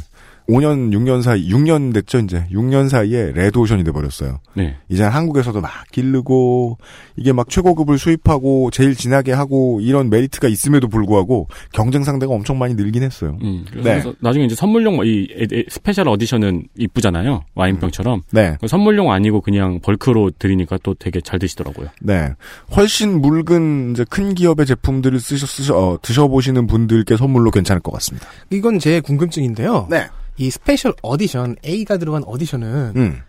5년, 6년 사이, 6년 됐죠, 이제. 6년 사이에 레드오션이 돼버렸어요.
네.
이제 한국에서도 막 기르고, 이게 막 최고급을 수입하고, 제일 진하게 하고, 이런 메리트가 있음에도 불구하고, 경쟁 상대가 엄청 많이 늘긴 했어요.
음,
네.
그래서 나중에 이제 선물용 이 에- 에- special addition은 이쁘잖아요. 와인병처럼.
네.
선물용 아니고 그냥 bulk로 드리니까 또 되게 잘 드시더라고요.
네. 훨씬 묽은, 이제 큰 기업의 제품들을 쓰셔, 쓰셔, 어, 드셔보시는 분들께 선물로 괜찮을 것 같습니다.
이건 제 궁금증인데요.
네.
이 special addition A가 들어간 addition은
음,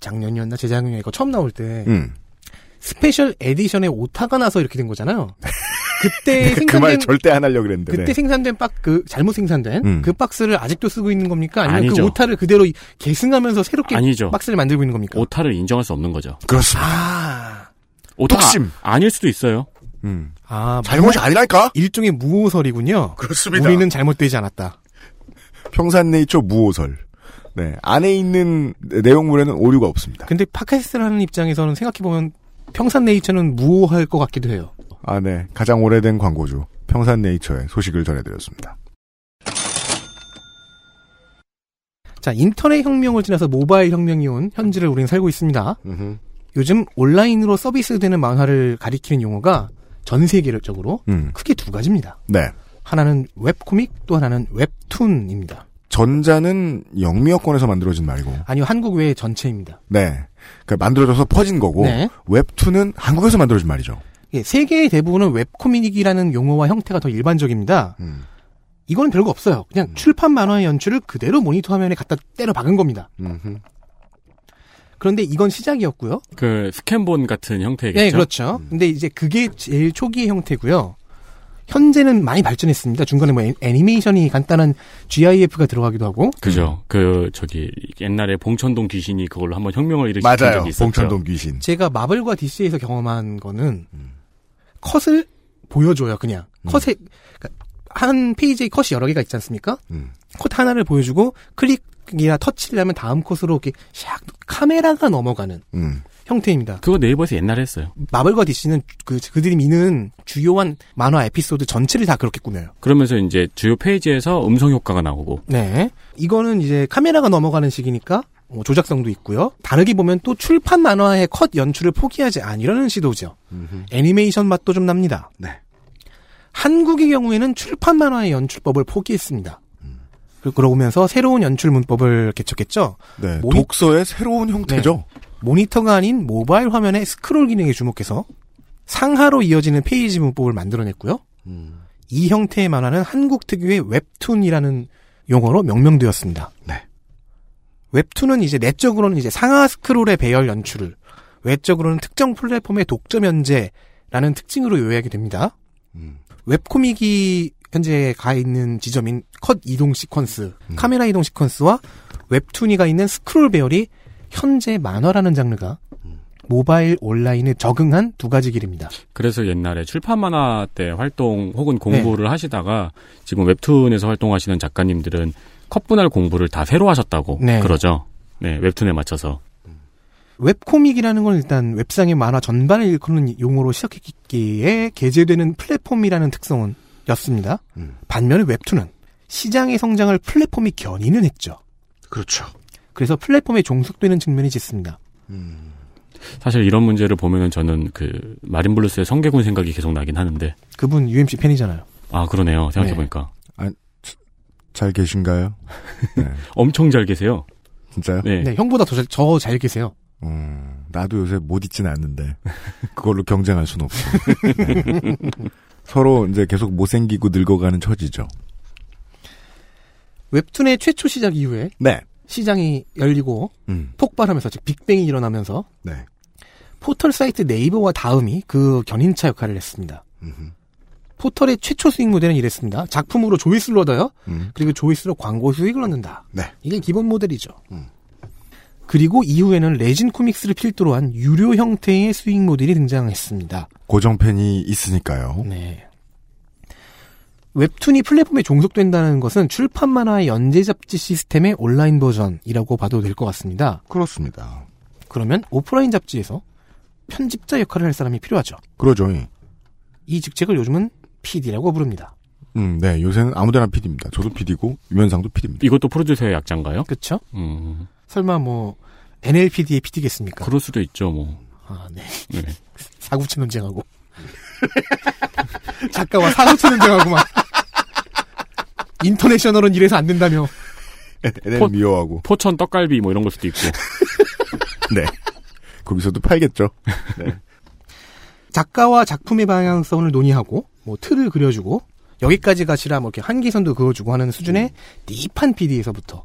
작년이었나 재작년에 이거 처음 나올 때
음.
special edition에 오타가 나서 이렇게 된 거잖아요. *laughs* 그때
그말
생산된
절대 안 하려고 그랬는데.
그때
네.
생산된 박 그 잘못 생산된
음.
그 박스를 아직도 쓰고 있는 겁니까? 아니면 그
아니죠.
오타를 그대로 계승하면서 새롭게
아니죠.
박스를 만들고 있는 겁니까?
오타를 인정할 수 없는 거죠.
그렇습니다.
아,
오타가
독심.
아, 닐 수도 있어요.
음.
아
잘못이 아니랄까?
일종의 무오설이군요.
그렇습니다.
우리는 잘못되지 않았다.
평산네이처 무오설. 네. 안에 있는 내용물에는 오류가 없습니다.
근데 팟캐스트를 하는 입장에서는 생각해보면 평산네이처는 무오할 것 같기도 해요.
아, 네. 가장 오래된 광고주. 평산네이처의 소식을 전해드렸습니다.
자, 인터넷 혁명을 지나서 모바일 혁명이 온 현지를 우리는 살고 있습니다. 요즘 온라인으로 서비스되는 만화를 가리키는 용어가 전 세계적으로
음.
크게 두 가지입니다.
네.
하나는 webcomic, 또 하나는 웹툰입니다.
전자는 영미어권에서 만들어진 말이고.
아니요, 한국 외 전체입니다.
네. 그러니까 만들어져서 퍼진 거고.
네.
웹툰은 한국에서 만들어진 말이죠.
예, 세계의 대부분은 webcomic이라는 용어와 형태가 더 일반적입니다.
음.
이건 별거 없어요. 그냥 출판 만화의 연출을 그대로 모니터 화면에 갖다 때려 박은 겁니다.
음흠.
그런데 이건 시작이었고요.
그 스캔본 같은 형태겠죠.
네, 그렇죠. 근데 이제 그게 제일 초기의 형태고요. 현재는 많이 발전했습니다. 중간에 뭐 애- 애니메이션이 간단한 GIF가 들어가기도 하고.
그죠. 그 저기 옛날에 봉천동 귀신이 그걸로 한번 혁명을 일으킨
맞아요.
적이 있었죠.
봉천동 귀신.
제가 마블과 DC에서 경험한 거는 컷을 보여줘요. 그냥 컷에 그러니까 한 페이지에 컷이 여러 개가 있지 않습니까?
음.
컷 하나를 보여주고 클릭이나 터치를 하면 다음 컷으로 이렇게 샥 카메라가 넘어가는
음.
형태입니다.
그거 네이버에서 옛날에 했어요.
마블과 DC는 그 그들이 미는 주요한 만화 에피소드 전체를 다 그렇게 꾸며요.
그러면서 이제 주요 페이지에서 음성 효과가 나오고
네. 이거는 이제 카메라가 넘어가는 식이니까 어, 조작성도 있고요. 다르게 보면 또 출판 만화의 컷 연출을 포기하지 않으려는 시도죠. 애니메이션 맛도 좀 납니다.
네.
한국의 경우에는 출판 만화의 연출법을 포기했습니다. 그리고 그러면서 새로운 연출 문법을 개척했죠.
네.
모니-
독서의 새로운 형태죠.
모니터가 아닌 모바일 화면의 스크롤 기능에 주목해서 상하로 이어지는 페이지 문법을 만들어냈고요. 이 형태의 만화는 한국 특유의 웹툰이라는 용어로 명명되었습니다.
네.
웹툰은 이제 내적으로는 이제 상하 스크롤의 배열 연출을, 외적으로는 특정 플랫폼의 독점 연재라는 특징으로 요약이 됩니다.
음.
web comic이 현재 가 있는 지점인 컷 이동 시퀀스, 카메라 이동 시퀀스와 웹툰이 가 있는 스크롤 배열이 현재 만화라는 장르가 모바일 온라인에 적응한 두 가지 길입니다.
그래서 옛날에 출판 만화 때 활동 혹은
네.
공부를 하시다가 지금 웹툰에서 활동하시는 작가님들은 컷 분할 공부를 다 새로 하셨다고
네.
그러죠. 네, 웹툰에 맞춰서.
web comic이라는 건 일단 웹상의 만화 전반을 일컫는 용어로 시작했기에 게재되는 플랫폼이라는 특성은 였습니다.
음.
반면에 웹툰은 시장의 성장을 플랫폼이 견인을 했죠.
그렇죠.
그래서 플랫폼에 종속되는 측면이 짙습니다.
사실 이런 문제를 보면은 저는 그 마린블루스의 성계군 생각이 계속 나긴 하는데
그분 UMC 팬이잖아요.
아 그러네요. 생각해 보니까
잘 계신가요? 네. *laughs*
엄청 잘 계세요.
진짜요?
네.
네, 형보다 더잘잘 계세요.
음, 나도 요새 못 잊진 않는데 *laughs* 그걸로 경쟁할 수는 없어. 네. *laughs* 서로 이제 계속 못생기고 늙어가는 처지죠.
웹툰의 최초 시작 이후에
네.
시장이 열리고
음.
폭발하면서 즉 빅뱅이 일어나면서
네.
포털 사이트 네이버와 다음이 그 견인차 역할을 했습니다.
음흠.
포털의 최초 수익 모델은 이랬습니다. 작품으로 조회수를 얻어요.
음.
그리고 조회수로 광고 수익을 얻는다.
네.
이게 기본 모델이죠.
음.
그리고 이후에는 레진 코믹스를 필두로 한 유료 형태의 수익 모델이 등장했습니다.
고정 팬이 있으니까요.
네. 웹툰이 플랫폼에 종속된다는 것은 출판 만화의 연재 잡지 시스템의 온라인 버전이라고 봐도 될 것 같습니다.
그렇습니다.
그러면 오프라인 잡지에서 편집자 역할을 할 사람이 필요하죠.
그러죠.
이 직책을 요즘은 PD라고 부릅니다.
음, 네. 요새는 아무데나 PD입니다. 저도 PD고 유면상도 PD입니다.
이것도 프로듀서의 약자인가요?
그렇죠?
음,
설마 뭐 NLPD의 PD겠습니까?
그럴 수도 있죠, 뭐.
아, 네.
네.
사구치 논쟁하고 *laughs* 작가와 사구치 논쟁하고 막 인터내셔널은 이래서 안 된다며.
포-
미워하고.
포천 떡갈비 뭐 이런 걸 수도 있고. *laughs*
네. 거기서도 팔겠죠. 네.
작가와 작품의 방향성을 논의하고 뭐 틀을 그려주고 여기까지 가시라 뭐 이렇게 한계선도 그어주고 하는 수준의 딥한 PD에서부터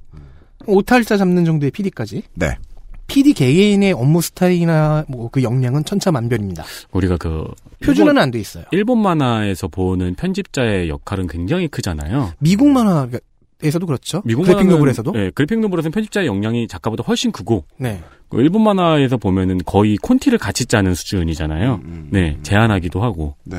오탈자 잡는 정도의 PD까지
네.
PD 개개인의 업무 스타일이나 뭐 그 역량은 천차만별입니다.
우리가 그
표준화는 안돼 있어요.
일본 만화에서 보는 편집자의 역할은 굉장히 크잖아요.
미국 만화 에서도 그렇죠.
미국
그래픽 노블에서도.
네, 그래픽 노블에서는 편집자의 역량이 작가보다 훨씬 크고
네.
그 일본 만화에서 보면은 거의 콘티를 같이 짜는 수준이잖아요. 네, 제안하기도 하고.
네.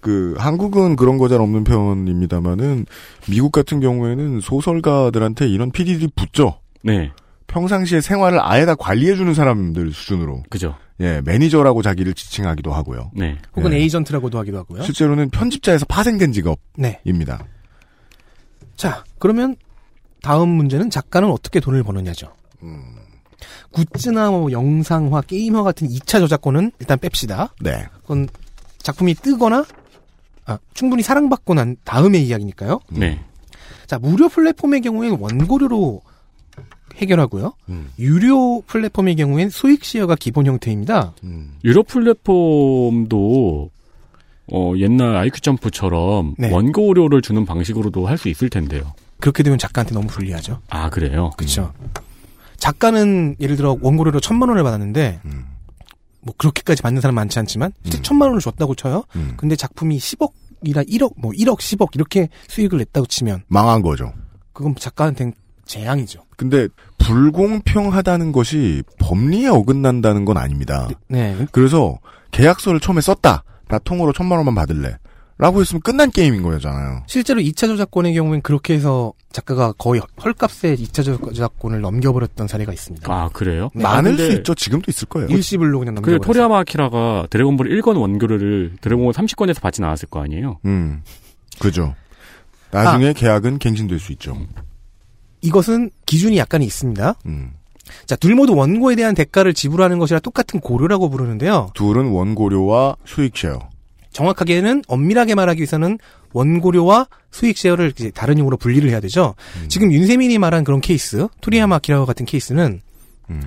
그 한국은 그런 거 잘 없는 편입니다만은 미국 같은 경우에는 소설가들한테 이런 PD들이 붙죠.
네,
평상시에 생활을 아예 다 관리해주는 사람들 수준으로.
그죠.
예, 매니저라고 자기를 지칭하기도 하고요.
네.
혹은
네.
에이전트라고도 하기도 하고요.
실제로는 편집자에서 파생된 직업입니다.
네. 자, 그러면 다음 문제는 작가는 어떻게 돈을 버느냐죠. 굿즈나 뭐 영상화, 게임화 같은 2차 저작권은 일단 뺍시다.
네.
그건 작품이 뜨거나 아, 충분히 사랑받고 난 다음의 이야기니까요.
네.
자, 무료 플랫폼의 경우에는 원고료로 해결하고요.
음.
유료 플랫폼의 경우엔 수익 시어가 기본 형태입니다.
음.
유료 플랫폼도 어, 옛날 아이큐 점프처럼
네.
원고료를 주는 방식으로도 할 수 있을 텐데요.
그렇게 되면 작가한테 너무 불리하죠.
아 그래요?
그렇죠. 작가는 예를 들어 원고료로 천만 원을 받았는데
음.
뭐 그렇게까지 받는 사람 많지 않지만 실제 천만 원을 줬다고 쳐요.
음.
근데 작품이 10억이나 1억, 뭐 1억, 10억 이렇게 수익을 냈다고 치면
망한 거죠.
그건 작가한테는 재앙이죠.
근데 불공평하다는 것이 법리에 어긋난다는 건 아닙니다.
네.
그래서 계약서를 처음에 썼다. 나 통으로 천만 원만 받을래. 라고 했으면 끝난 게임인 거잖아요.
실제로 2차 저작권의 경우엔 그렇게 해서 작가가 거의 헐값에 2차 저작권을 넘겨버렸던 사례가 있습니다.
아 그래요?
네.
많을 수 있죠. 지금도 있을 거예요.
일시불로 그냥
그
넘겨버렸어요.
토리야마 아키라가 드래곤볼 1권 원고료를 드래곤볼 30권에서 받진 않았을 거 아니에요?
음. 그죠. 나중에 계약은 갱신될 수 있죠.
이것은 기준이 약간 있습니다.
음.
자, 둘 모두 원고에 대한 대가를 지불하는 것이라 똑같은 고료라고 부르는데요.
둘은 원고료와 수익 share.
정확하게는 엄밀하게 말하기 위해서는 원고료와 수익 share를 이제 다른 용어로 분리를 해야 되죠. 지금 윤세민이 말한 그런 케이스, 토리야마 아키라와 같은 케이스는
음.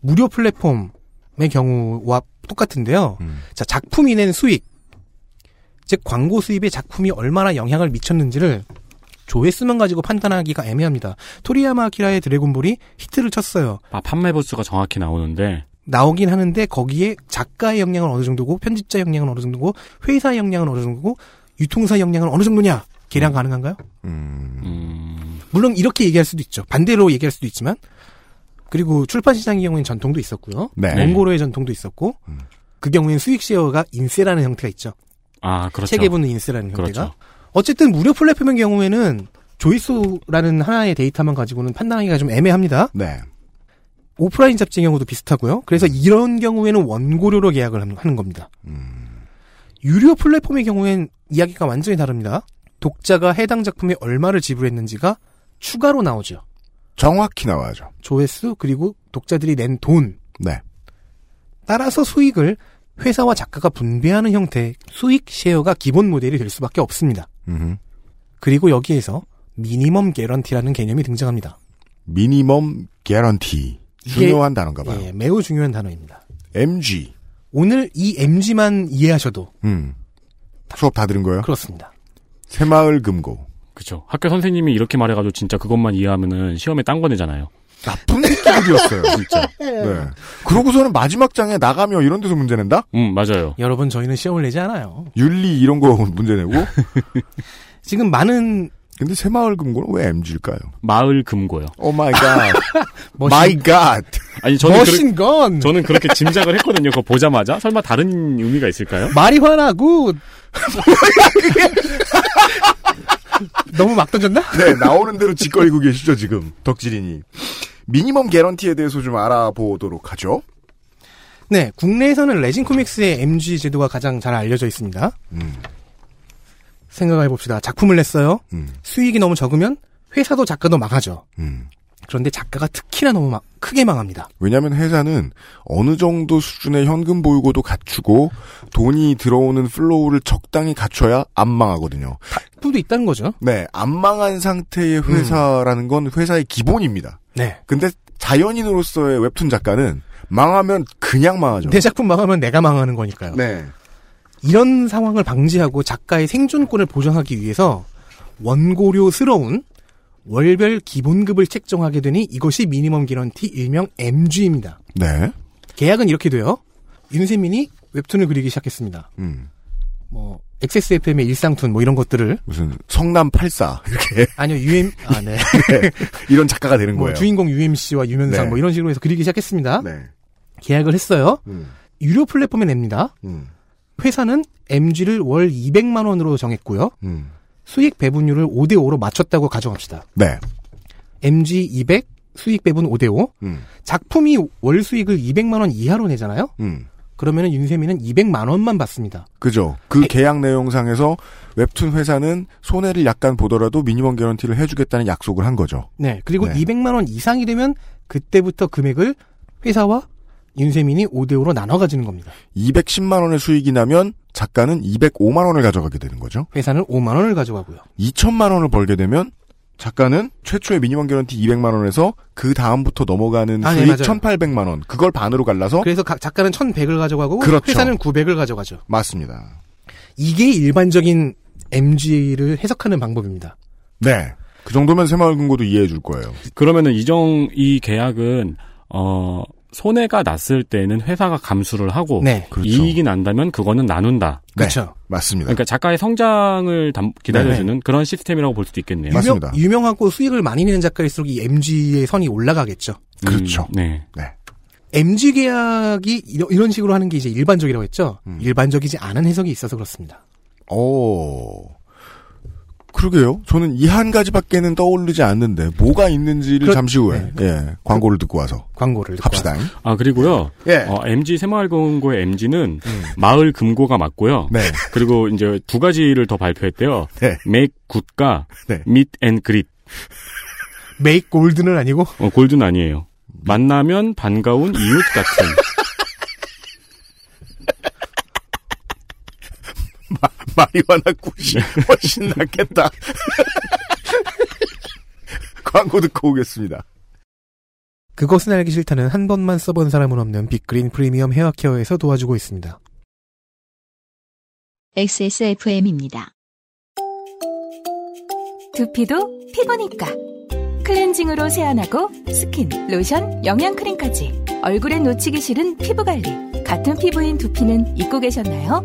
무료 플랫폼의 경우와 똑같은데요.
음.
자, 작품이 낸 수익, 즉 광고 수입에 작품이 얼마나 영향을 미쳤는지를 조회수만 가지고 판단하기가 애매합니다. 토리야마 아키라의 드래곤볼이 히트를 쳤어요.
아 판매 부수가 정확히 나오는데
나오긴 하는데 거기에 작가의 역량은 어느 정도고 편집자 역량은 어느 정도고 회사 역량은 어느 정도고 유통사 역량은 어느 정도냐 계량 가능한가요?
음.
음,
물론 이렇게 얘기할 수도 있죠. 반대로 얘기할 수도 있지만 그리고 출판 시장의 경우에는 전통도 있었고요.
네.
원고로의 전통도 있었고
음.
그 경우에는 수익 쉐어가 인세라는 형태가 있죠.
아 그렇죠.
체계분은 인세라는 형태가.
그렇죠.
어쨌든 무료 플랫폼의 경우에는 조회수라는 하나의 데이터만 가지고는 판단하기가 좀 애매합니다.
네.
오프라인 잡지의 경우도 비슷하고요. 그래서 이런 경우에는 원고료로 계약을 하는- 겁니다.
음.
유료 플랫폼의 경우엔 이야기가 완전히 다릅니다. 독자가 해당 작품에 얼마를 지불했는지가 추가로 나오죠.
정확히 나와야죠.
조회수 그리고 독자들이 낸 돈.
네.
따라서 수익을 회사와 작가가 분배하는 형태 수익 쉐어가 기본 모델이 될 수밖에 없습니다.
음.
그리고 여기에서 미니멈 개런티라는 개념이 등장합니다.
미니멈 개런티. 중요한 단어인가 봐요.
예, 매우 중요한 단어입니다.
MG.
오늘 이 MG만 이해하셔도
음. 수업 다 들은 거예요?
그렇습니다.
새마을 금고.
그쵸. 학교 선생님이 이렇게 말해가지고 진짜 그것만 이해하면은 시험에 딴 거 내잖아요.
나쁜 새끼들이었어요.
진짜. *laughs*
네. 그러고서는 마지막 장에 나가며 이런 데서 문제 낸다?
음, 맞아요.
여러분 저희는 시험을 내지 않아요.
윤리 이런 거 *laughs* 문제 내고? *laughs*
지금 많은
근데 새마을 금고는 왜 MG일까요?
마을 금고요.
Oh my
god. My god.
아니 저는
machine gun
저는 그렇게 짐작을 했거든요. 그거 보자마자 설마 다른 의미가 있을까요?
마리화나 good. 너무 막 던졌나?
네, 나오는 대로 지껄이고 계시죠, 지금. 덕질인이. minimum guarantee에 대해서 좀 알아보도록 하죠.
네, 국내에서는 레진 코믹스의 MG 제도가 가장 잘 알려져 있습니다.
음,
생각해 봅시다. 작품을 냈어요.
음,
수익이 너무 적으면 회사도 작가도 망하죠.
음.
그런데 작가가 특히나 너무 막 크게 망합니다.
왜냐하면 회사는 어느 정도 수준의 현금 보유고도 갖추고 돈이 들어오는 flow를 적당히 갖춰야 안 망하거든요.
품도 있다는 거죠.
네, 안 망한 상태의 회사라는 건 회사의 기본입니다.
네.
근데 자연인으로서의 웹툰 작가는 망하면 그냥 망하죠.
내 작품 망하면 내가 망하는 거니까요.
네.
이런 상황을 방지하고 작가의 생존권을 보장하기 위해서 원고료스러운 월별 기본급을 책정하게 되니 이것이 미니멈 기런티 일명 MG입니다.
네.
계약은 이렇게 돼요. 윤세민이 웹툰을 그리기 시작했습니다.
음.
뭐 XSFM의 일상툰 뭐 이런 것들을
무슨 성남 84 *laughs* 이렇게
아니요 UM 아 네. *laughs*
네. 이런 작가가 되는
뭐
거예요.
주인공 UMC와 유면상
네.
뭐 이런 식으로 해서 그리기 시작했습니다.
네.
계약을 했어요.
음.
유료 플랫폼에 냅니다.
음.
회사는 MG를 월 200만 원으로 정했고요.
음.
수익 배분율을 5대 5로 맞췄다고 가정합시다.
네.
MG 200, 수익 배분 5대 5.
음.
작품이 월 수익을 200만 원 이하로 내잖아요.
음.
그러면은 윤세민은 200만 원만 받습니다.
그죠. 그 계약 내용상에서 웹툰 회사는 손해를 약간 보더라도 미니멈 개런티를 해주겠다는 약속을 한 거죠.
네. 그리고
네.
200만 원 이상이 되면 그때부터 금액을 회사와 윤세민이 5대 5로 나눠 가지는 겁니다.
210만 원의 수익이 나면 작가는 205만 원을 가져가게 되는 거죠.
회사는 5만 원을 가져가고요.
2천만 원을 벌게 되면 작가는 최초의 미니멈 개런티 200만 원에서 그 다음부터 넘어가는
아, 네,
수익
맞아요.
1,800만 원. 그걸 반으로 갈라서
그래서 각 작가는 1,100을 가져가고
그렇죠.
회사는 900을 가져가죠.
맞습니다.
이게 일반적인 MG를 해석하는 방법입니다.
네. 그 정도면 새마을 금고도 이해해 줄 거예요.
그러면은 이정 이 계약은 어 손해가 났을 때는 회사가 감수를 하고
네.
그렇죠.
이익이 난다면 그거는 나눈다.
네.
그렇죠.
맞습니다.
그러니까 작가의 성장을 담- 기다려주는 그런 시스템이라고 볼 수도 있겠네요.
맞- 맞습니다.
유명, 유명 하고 수익을 많이 내는 작가일수록 이 MG의 선이 올라가겠죠.
그렇죠.
음, 네.
네.
MG 계약이 이런, 이런 식으로 하는 게 이제 일반적이라고 했죠.
음.
일반적이지 않은 해석이 있어서 그렇습니다.
오. 그러게요. 저는 이 한 가지밖에는 떠오르지 않는데 뭐가 있는지를
그-
잠시 후에
네.
예, 광고를 듣고 와서
광고를 듣고
합시다.
아 그리고요.
예.
어, MG 새마을금고의 MG는
음.
마을 금고가 맞고요.
네.
그리고 이제 두 가지를 더 발표했대요.
네.
Make 굿과
네.
Meet and Greet.
메이크 골드는 아니고
어, 골드는 아니에요. 만나면 반가운 이웃 같은. *laughs*
마리화나 굿이 훨씬 낫겠다. *laughs* 광고 듣고 오겠습니다.
그것은 알기 싫다는 한 번만 써본 사람은 없는 빅그린 프리미엄 헤어케어에서 도와주고 있습니다.
XSFM입니다.
두피도 피부니까. 클렌징으로 세안하고 스킨, 로션, 영양크림까지. 얼굴에 놓치기 싫은 피부관리. 같은 피부인 두피는 잊고 계셨나요?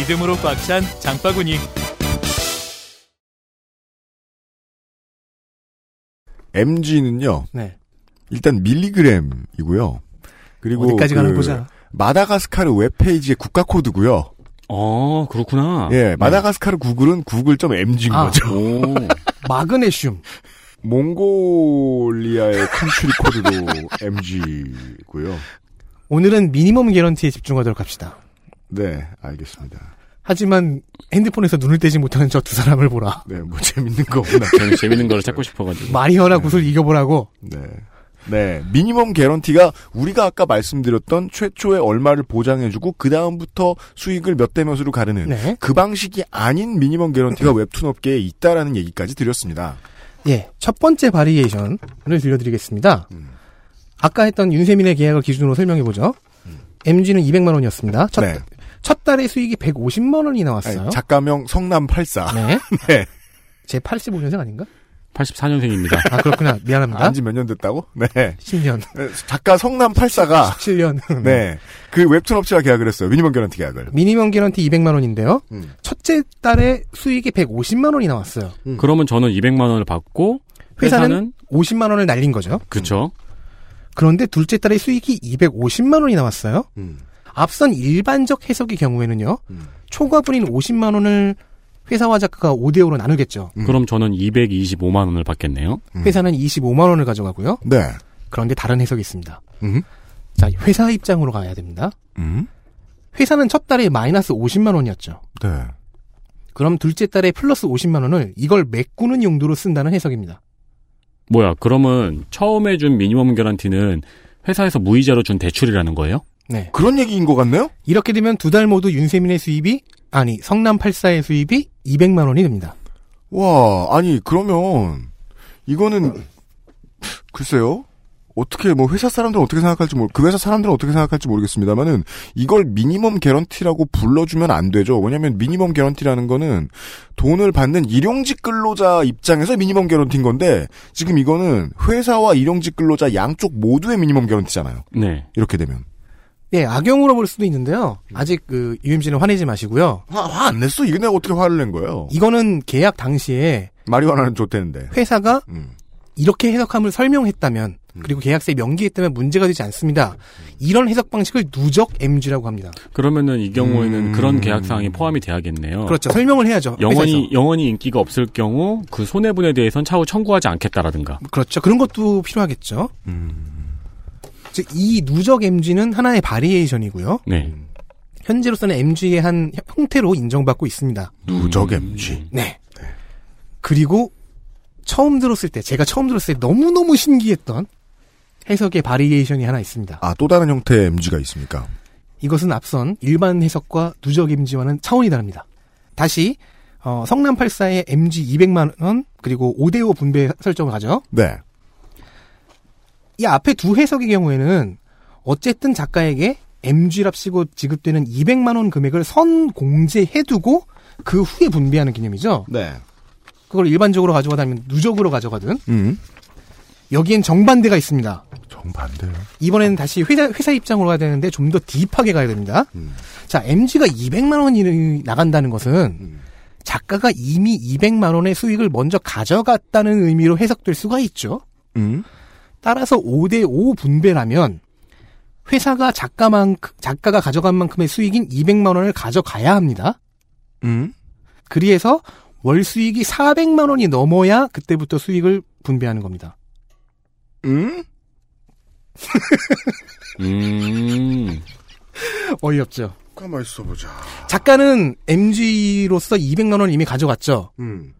믿음으로 꽉 찬 장바구니
MG는요.
네.
일단 밀리그램이고요. 그리고
어디까지 가나
그
보자.
마다가스카르 웹페이지의 국가 코드고요.
어, 그렇구나.
예, 마다가스카르 구글은 구글.mg인
아.
거죠.
오. *laughs*
마그네슘.
몽골리아의 country code도 MG고요.
오늘은 minimum guarantee에 집중하도록 합시다.
네, 알겠습니다.
하지만 핸드폰에서 눈을 떼지 못하는 저 두 사람을 보라.
네, 뭐 재밌는 거구나.
저는 *laughs* 재밌는 거를 찾고 싶어가지고.
마리화나 good을 이겨보라고.
네. 네. 미니멈 개런티가 우리가 아까 말씀드렸던 최초의 얼마를 보장해주고 그 다음부터 수익을 몇 대 몇으로 가르는
네.
그 방식이 아닌 미니멈 개런티가 웹툰 업계에 있다라는 얘기까지 드렸습니다.
예, 첫 번째 바리에이션을 들려드리겠습니다. 아까 했던 윤세민의 계약을 기준으로 설명해 보죠. MG는 200만 원이었습니다. 첫,
네.
첫 달에 수익이 150만 원이 나왔어요.
아니, 작가명 성남 84.
네. *laughs*
네.
제 85년생 아닌가?
84년생입니다.
아, 그렇구나. 미안합니다.
안지 몇 년 됐다고? 네.
10년.
작가 성남 84가
7년.
네. 그 웹툰 업체와 계약을 했어요. 미니멈 개런티 계약을.
미니멈 개런티 200만 원인데요.
음.
첫째 달에 수익이 150만 원이 나왔어요.
그러면 저는 200만 원을 받고
회사는,
회사는
50만 원을 날린 거죠.
그렇죠.
그런데 둘째 달에 수익이 250만 원이 나왔어요.
음.
앞선 일반적 해석의 경우에는요. 초과분인 50만 원을 회사와 작가가 5대5로 나누겠죠.
그럼 저는 225만 원을 받겠네요.
회사는 25만 원을 가져가고요.
네.
그런데 다른 해석이 있습니다.
음.
자, 회사 입장으로 가야 됩니다.
음.
회사는 첫 달에 마이너스 50만 원이었죠.
네.
그럼 둘째 달에 플러스 50만 원을 이걸 메꾸는 용도로 쓴다는 해석입니다.
뭐야? 그러면 처음에 준 미니멈 개런티는 회사에서 무이자로 준 대출이라는 거예요?
네.
그런 얘기인 것 같네요?
이렇게 되면 두 달 모두 윤세민의 수입이 아니 성남 84의 수입이 200만 원이 됩니다.
와, 아니, 그러면, 이거는, 글쎄요. 어떻게, 뭐, 회사 사람들은 어떻게 생각할지 모르, 그 회사 사람들은 어떻게 생각할지 모르겠습니다만은, 이걸 미니멈 개런티라고 불러주면 안 되죠. 왜냐면, 미니멈 개런티라는 거는, 돈을 받는 일용직 근로자 입장에서 미니멈 개런티인 건데, 지금 이거는, 회사와 일용직 근로자 양쪽 모두의 미니멈 개런티잖아요.
네.
이렇게 되면.
네, 악용으로 볼 수도 있는데요. 아직 그 UMC는 화내지 마시고요.
화, 화안 냈어? 이게 내가 어떻게 화를 낸 거예요?
이거는 계약 당시에
마리화나는 좋대는데.
회사가
음.
이렇게 해석함을 설명했다면 그리고 계약서에 명기했다면 문제가 되지 않습니다. 이런 해석 방식을 누적 MG라고 합니다.
그러면은 이 경우에는
음.
그런 계약 사항이 포함이 돼야겠네요.
그렇죠. 설명을 해야죠.
영원히
회사에서.
영원히 인기가 없을 경우 그 손해분에 대해선 차후 청구하지 않겠다라든가.
그렇죠. 그런 것도 필요하겠죠.
음.
즉, 이 누적 MG는 하나의 variation이고요.
네.
현재로서는 MG의 한 형태로 인정받고 있습니다.
누적 MG.
네. 그리고 처음 들었을 때, 제가 처음 들었을 때 너무너무 신기했던 해석의 variation이 하나 있습니다.
아, 또 다른 형태의 MG가 있습니까?
이것은 앞선 일반 해석과 누적 MG와는 차원이 다릅니다. 다시 어, 성남 84의 MG 200만 원 그리고 5대5 분배 설정을 가죠.
네.
이 앞에 두 해석의 경우에는 어쨌든 작가에게 MG랍시고 지급되는 200만 원 금액을 선 공제해두고 그 후에 분배하는 개념이죠.
네.
그걸 일반적으로 가져가다 아니면 누적으로 가져가든
음.
여기엔 정반대가 있습니다.
정반대요.
이번에는 다시 회사, 회사 입장으로 가야 되는데 좀 더 딥하게 가야 됩니다. 자, MG가 200만 원이 나간다는 것은 작가가 이미 200만 원의 수익을 먼저 가져갔다는 의미로 해석될 수가 있죠.
음.
따라서 5대5 분배라면 회사가 작가만 작가가 가져간 만큼의 수익인 200만 원을 가져가야 합니다.
음.
그리해서 월 수익이 400만 원이 넘어야 그때부터 수익을 분배하는 겁니다.
음? *laughs*
음.
어이없죠.
가만 있어 보자.
작가는 MG로서 200만 원 이미 가져갔죠.
음.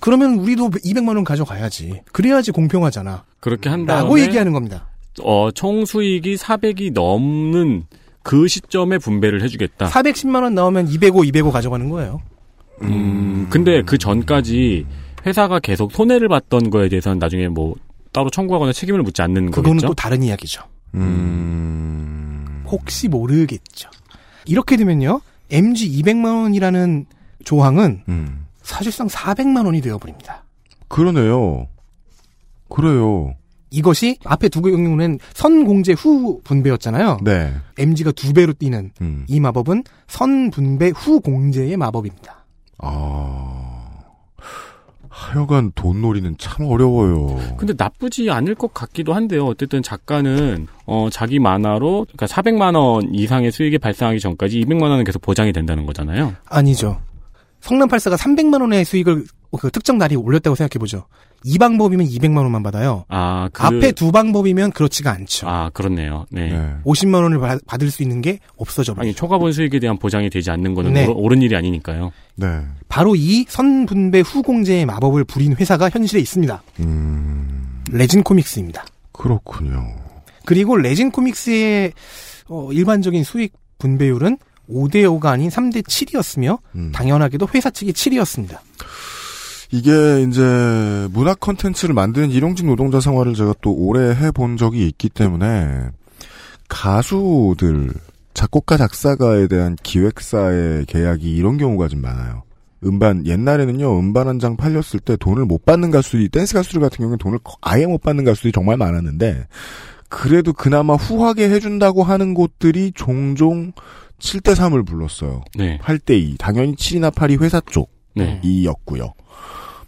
그러면 우리도 200만 원 가져가야지. 그래야지 공평하잖아.
그렇게 한 다음에
라고 얘기하는 겁니다.
어, 총 수익이 400이 넘는 그 시점에 분배를 해주겠다.
410만 원 나오면 205, 205 가져가는 거예요.
음, 근데 그 전까지 회사가 계속 손해를 봤던 거에 대해서는 나중에 뭐 따로 청구하거나 책임을 묻지 않는
그거는
거겠죠.
또 다른 이야기죠.
음.
혹시 모르겠죠. 이렇게 되면요. MG 200만 원이라는 조항은
음.
사실상 400만 원이 되어버립니다.
그러네요. 그래요.
이것이 앞에 두 경우는 선공제 후 분배였잖아요.
네.
MG가 두 배로 뛰는
음.
이 마법은 선분배 후 공제의 마법입니다.
아. 하여간 돈 놀이는 참 어려워요.
근데 나쁘지 않을 것 같기도 한데요. 어쨌든 작가는 어 자기 만화로 그러니까 400만 원 이상의 수익이 발생하기 전까지 200만 원은 계속 보장이 된다는 거잖아요.
아니죠. 성남 84가 300만 원의 수익을 그 특정 날이 올렸다고 생각해 보죠. 이 방법이면 200만 원만 받아요.
아, 그...
앞에 두 방법이면 그렇지가 않죠.
아, 그렇네요. 네.
네.
50만 원을 받- 받을 수 있는 게 없어져 버려요.
아니, 초과본 수익에 대한 보장이 되지 않는 거는
네.
옳- 옳은 일이 아니니까요.
네.
바로 이 선분배 후공제의 마법을 부린 회사가 현실에 있습니다.
음,
레진 코믹스입니다.
그렇군요.
그리고 레진 코믹스의 어, 일반적인 수익 분배율은 5대5가 아닌 3대7이었으며
음.
당연하게도 회사 측이 7이었습니다.
이게 이제 문학 컨텐츠를 만드는 일용직 노동자 생활을 제가 또 오래 해본 적이 있기 때문에 가수들 작곡가 작사가에 대한 기획사의 계약이 이런 경우가 좀 많아요. 음반 옛날에는요 음반 한 장 팔렸을 때 돈을 못 받는 가수들이 댄스 가수들 같은 경우는 돈을 거- 아예 못 받는 가수들이 정말 많았는데 그래도 그나마 후하게 해준다고 하는 곳들이 종종 7대 3을 불렀어요.
네.
8대 2 당연히 7이나 8이 회사
네.
쪽이었고요.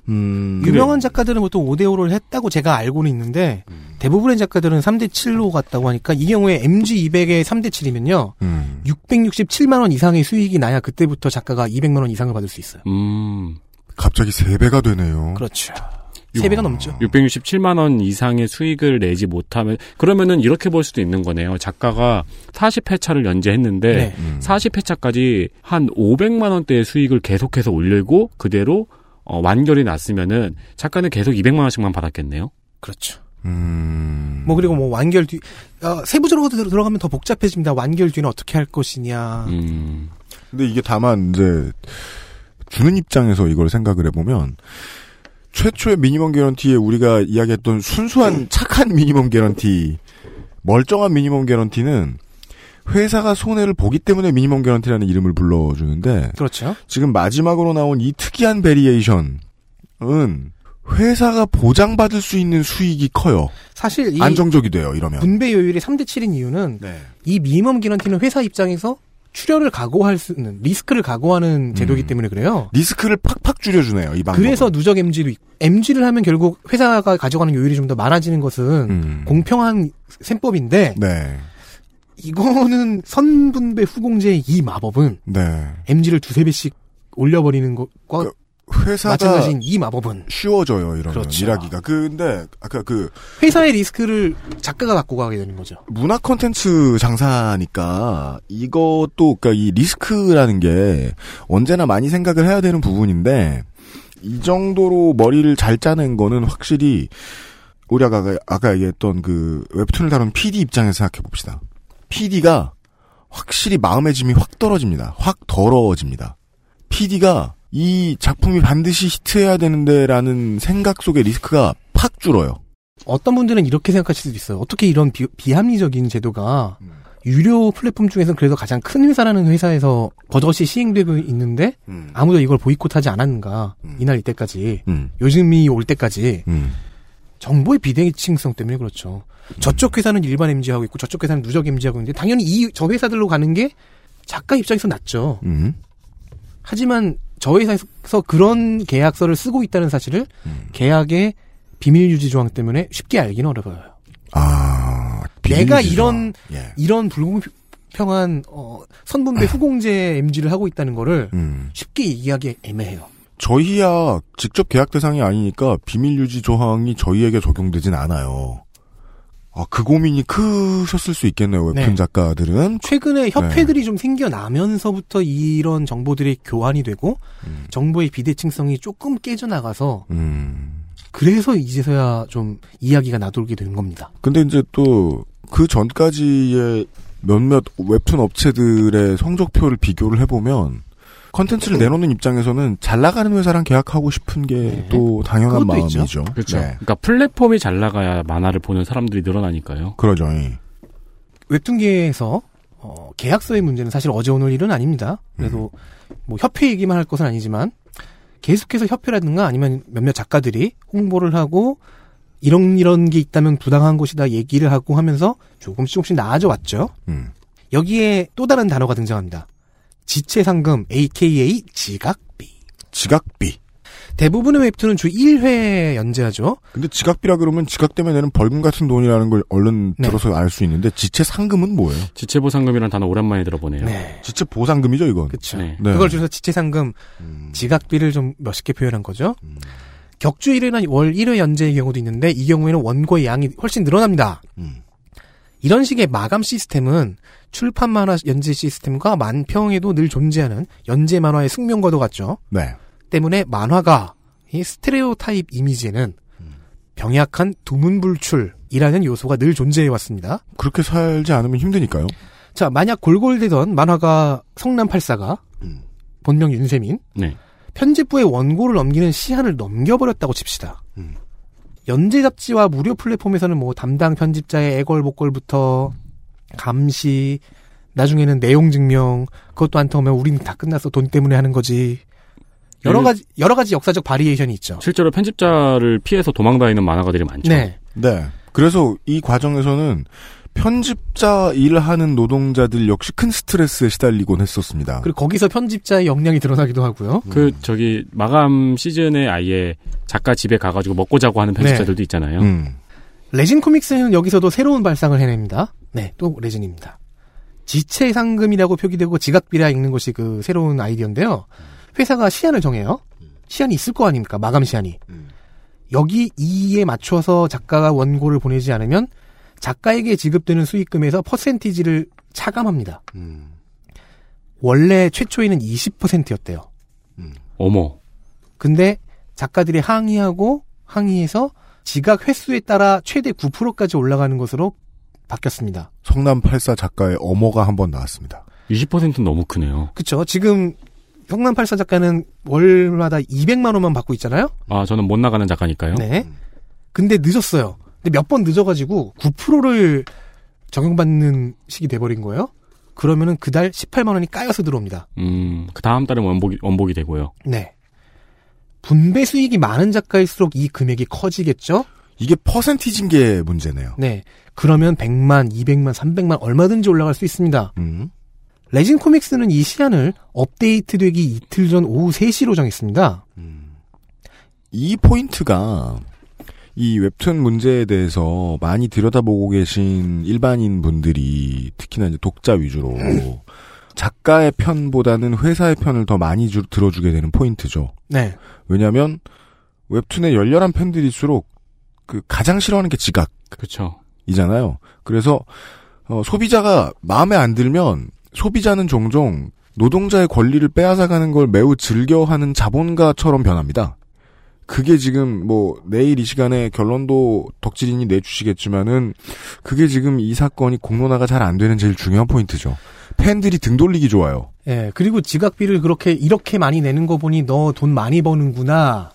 음,
유명한 작가들은 보통 5대 5를 했다고 제가 알고는 있는데 대부분의 작가들은 3대 7로 갔다고 하니까 이 경우에 MG200의 3대 7이면요.
음,
667만 원 이상의 수익이 나야 그때부터 작가가 200만 원 이상을 받을 수 있어요.
음.
갑자기 3배가 되네요.
그렇죠. 3배가 넘죠.
667만 원 이상의 수익을 내지 못하면 그러면은 이렇게 볼 수도 있는 거네요. 작가가 40회차를 연재했는데
네.
음.
40회차까지 한 500만 원대의 수익을 계속해서 올리고 그대로 어, 완결이 났으면은 작가는 계속 200만 원씩만 받았겠네요.
그렇죠.
음.
뭐 그리고 뭐 완결 뒤 어, 세부적으로 들어- 들어가면 더 복잡해집니다. 완결 뒤는 어떻게 할 것이냐.
음.
근데 이게 다만 이제 주는 입장에서 이걸 생각을 해보면 최초의 미니멈 개런티에 우리가 이야기했던 순수한 착한 미니멈 개런티, 멀쩡한 미니멈 개런티는 회사가 손해를 보기 때문에 미니멈 개런티라는 이름을 불러주는데
그렇죠.
지금 마지막으로 나온 이 특이한 베리에이션은 회사가 보장받을 수 있는 수익이 커요.
사실 이
안정적이 돼요. 이러면.
분배 요율이 3대 7인 이유는
네.
이 미니멈 기런티는 회사 입장에서 출혈을 각오할 수 있는 리스크를 각오하는 제도이기
음.
때문에 그래요.
리스크를 팍팍 줄여주네요. 이 방법.
그래서 누적 있고 MG를 하면 결국 회사가 가져가는 요율이 좀 더 많아지는 것은
음.
공평한 셈법인데
네.
이거는 선분배 후공제의 이 마법은
네.
MG를 두세 배씩 올려버리는 것과
그 회사가
마찬가지인 이 마법은
쉬워져요. 이러면
그렇죠.
일하기가. 근데 아까 그
회사의 리스크를 작가가 갖고 가게 되는 거죠.
문화 콘텐츠 장사니까 이것도 그러니까 이 리스크라는 게 언제나 많이 생각을 해야 되는 부분인데 이 정도로 머리를 잘 짜낸 거는 확실히 우리 아까 아까 얘기했던 그 웹툰을 다룬 PD 입장에서 생각해 봅시다. PD가 확실히 마음의 짐이 확 떨어집니다. 확 더러워집니다. PD가 이 작품이 반드시 히트해야 되는데라는 생각 속의 리스크가 팍 줄어요.
어떤 분들은 이렇게 생각하실 수도 있어요. 어떻게 이런 비, 비합리적인 제도가 유료 플랫폼 중에서 그래도 가장 큰 회사라는 회사에서 버젓이 시행되고 있는데
음.
아무도 이걸 보이콧하지 않았는가
음.
이날 이때까지
음.
요즘이 올 때까지
음.
정보의 비대칭성 때문에 그렇죠. 저쪽 회사는 일반 MG 하고 있고 저쪽 회사는 누적 MG 하고 있는데 당연히 이 저 회사들로 가는 게 작가 입장에서 낫죠.
음.
하지만 저 회사에서 그런 계약서를 쓰고 있다는 사실을
음.
계약의 비밀 유지 조항 때문에 쉽게 알기는 어려워요.
아,
내가. 이런
예.
이런 불공평한 어, 선분배 *laughs* 후공제 MG를 하고 있다는 거를
음.
쉽게 얘기하기 애매해요.
저희야 직접 계약 대상이 아니니까 비밀 유지 조항이 저희에게 적용되진 않아요. 아, 그 고민이 크셨을 수 있겠네요. 웹툰
네.
작가들은.
최근에 협회들이 좀 생겨나면서부터 이런 정보들이 교환이 되고
음.
정보의 비대칭성이 조금 깨져나가서
음.
그래서 이제서야 좀 이야기가 나돌게 되는 겁니다.
근데 이제 또 그 전까지의 몇몇 웹툰 업체들의 성적표를 비교를 해보면 컨텐츠를 내놓는 입장에서는 잘 나가는 회사랑 계약하고 싶은 게또 당연한
그것도 있죠.
마음이죠.
그렇죠.
네.
그러니까 플랫폼이 잘 나가야 만화를 보는 사람들이 늘어나니까요.
그러죠. 예.
웹툰계에서 어, 계약서의 문제는 사실 어제 오늘 일은 아닙니다. 그래도 뭐 협회 얘기만 할 것은 아니지만 계속해서 협회라든가 아니면 몇몇 작가들이 홍보를 하고 이런 이런 게 있다면 부당한 것이다 얘기를 하고 하면서 조금씩 조금씩 나아져 왔죠.
음.
여기에 또 다른 단어가 등장합니다. 지체 상금, AKA 지각비.
지각비.
대부분의 웹툰은 주 1회 연재하죠.
근데 지각비라 그러면 지각 때문에 내는 벌금 같은 돈이라는 걸 얼른
네.
들어서 알 수 있는데 지체 상금은 뭐예요?
지체 보상금이라는 단어 오랜만에 들어보네요.
네.
지체 보상금이죠, 이건.
그렇죠.
네.
네.
그걸 줄여서 지체 상금, 지각비를 좀개 표현한 거죠. 격주 1회나 월 1회 연재의 경우도 있는데 이 경우에는 원고의 양이 훨씬 늘어납니다.
음.
이런 식의 마감 시스템은 출판 만화 연재 시스템과 만평에도 늘 존재하는 연재 만화의 숙명과도 같죠.
네.
때문에 만화가 이 스테레오 타입 이미지에는 병약한 두문불출이라는 요소가 늘 존재해 왔습니다.
그렇게 살지 않으면 힘드니까요.
자, 만약 골골대던 만화가 성남팔사가 본명 윤세민
네.
편집부에 원고를 넘기는 시한을 넘겨버렸다고 칩시다.
음.
연재 잡지와 무료 플랫폼에서는 뭐 담당 편집자의 애걸복걸부터 감시, 나중에는 내용 증명, 그것도 안 통하면 우리는 다 끝났어 돈 때문에 하는 거지. 여러
음.
가지 여러 가지 역사적 바리에이션이 있죠.
실제로 편집자를 피해서 도망다니는 만화가들이 많죠.
네.
네. 그래서 이 과정에서는 편집자 일하는 노동자들 역시 큰 스트레스에 시달리곤 했었습니다.
그리고 거기서 편집자의 역량이 드러나기도 하고요.
그 저기 마감 시즌에 아예 작가 집에 가가지고 먹고 자고 하는 편집자들도 있잖아요.
음.
레진 코믹스는 여기서도 새로운 발상을 해냅니다. 네, 또 레진입니다. 지체 상금이라고 표기되고 지각 비라 읽는 것이 그 새로운 아이디어인데요. 회사가 시한을 정해요. 시한이 있을 거 아닙니까? 마감 시한이. 여기 이에 맞춰서 작가가 원고를 보내지 않으면 작가에게 지급되는 수익금에서 퍼센티지를 차감합니다. 원래 최초에는 20%였대요.
어머.
근데 작가들이 항의하고 항의해서 지각 횟수에 따라 최대 9%까지 올라가는 것으로 바뀌었습니다.
성남 84 작가의 어머가 한 번 나왔습니다.
20%는 너무 크네요.
그쵸. 지금 성남 84 작가는 월마다 200만 원만 받고 있잖아요?
아, 저는 못 나가는 작가니까요.
네. 근데 늦었어요. 근데 몇 번 늦어가지고 9%를 적용받는 식이 돼버린 거예요? 그러면은 그달 18만 원이 까여서 들어옵니다.
음, 그 다음 달은 원복이, 원복이 되고요.
네. 분배 수익이 많은 작가일수록 이 금액이 커지겠죠?
이게 퍼센티지인 게 문제네요.
네. 그러면 100만, 200만, 300만 얼마든지 올라갈 수 있습니다.
음.
레진 코믹스는 이 시한을 업데이트되기 이틀 전 오후 3시로 정했습니다.
이 포인트가 이 웹툰 문제에 대해서 많이 들여다보고 계신 일반인 분들이 특히나 이제 독자 위주로 *laughs* 작가의 편보다는 회사의 편을 더 많이 주- 들어주게 되는 포인트죠.
네.
왜냐하면 웹툰의 열렬한 팬들일수록 그 가장 싫어하는 게 지각.
그렇죠.
이잖아요. 그래서 어, 소비자가 마음에 안 들면 소비자는 종종 노동자의 권리를 빼앗아가는 걸 매우 즐겨하는 자본가처럼 변합니다. 그게 지금 뭐 내일 이 시간에 결론도 덕질인이 내주시겠지만은 그게 지금 이 사건이 공론화가 잘 안 되는 제일 중요한 포인트죠. 팬들이 등 돌리기 좋아요.
예, 그리고 지각비를 그렇게 이렇게 많이 내는 거 보니 너 돈 많이 버는구나.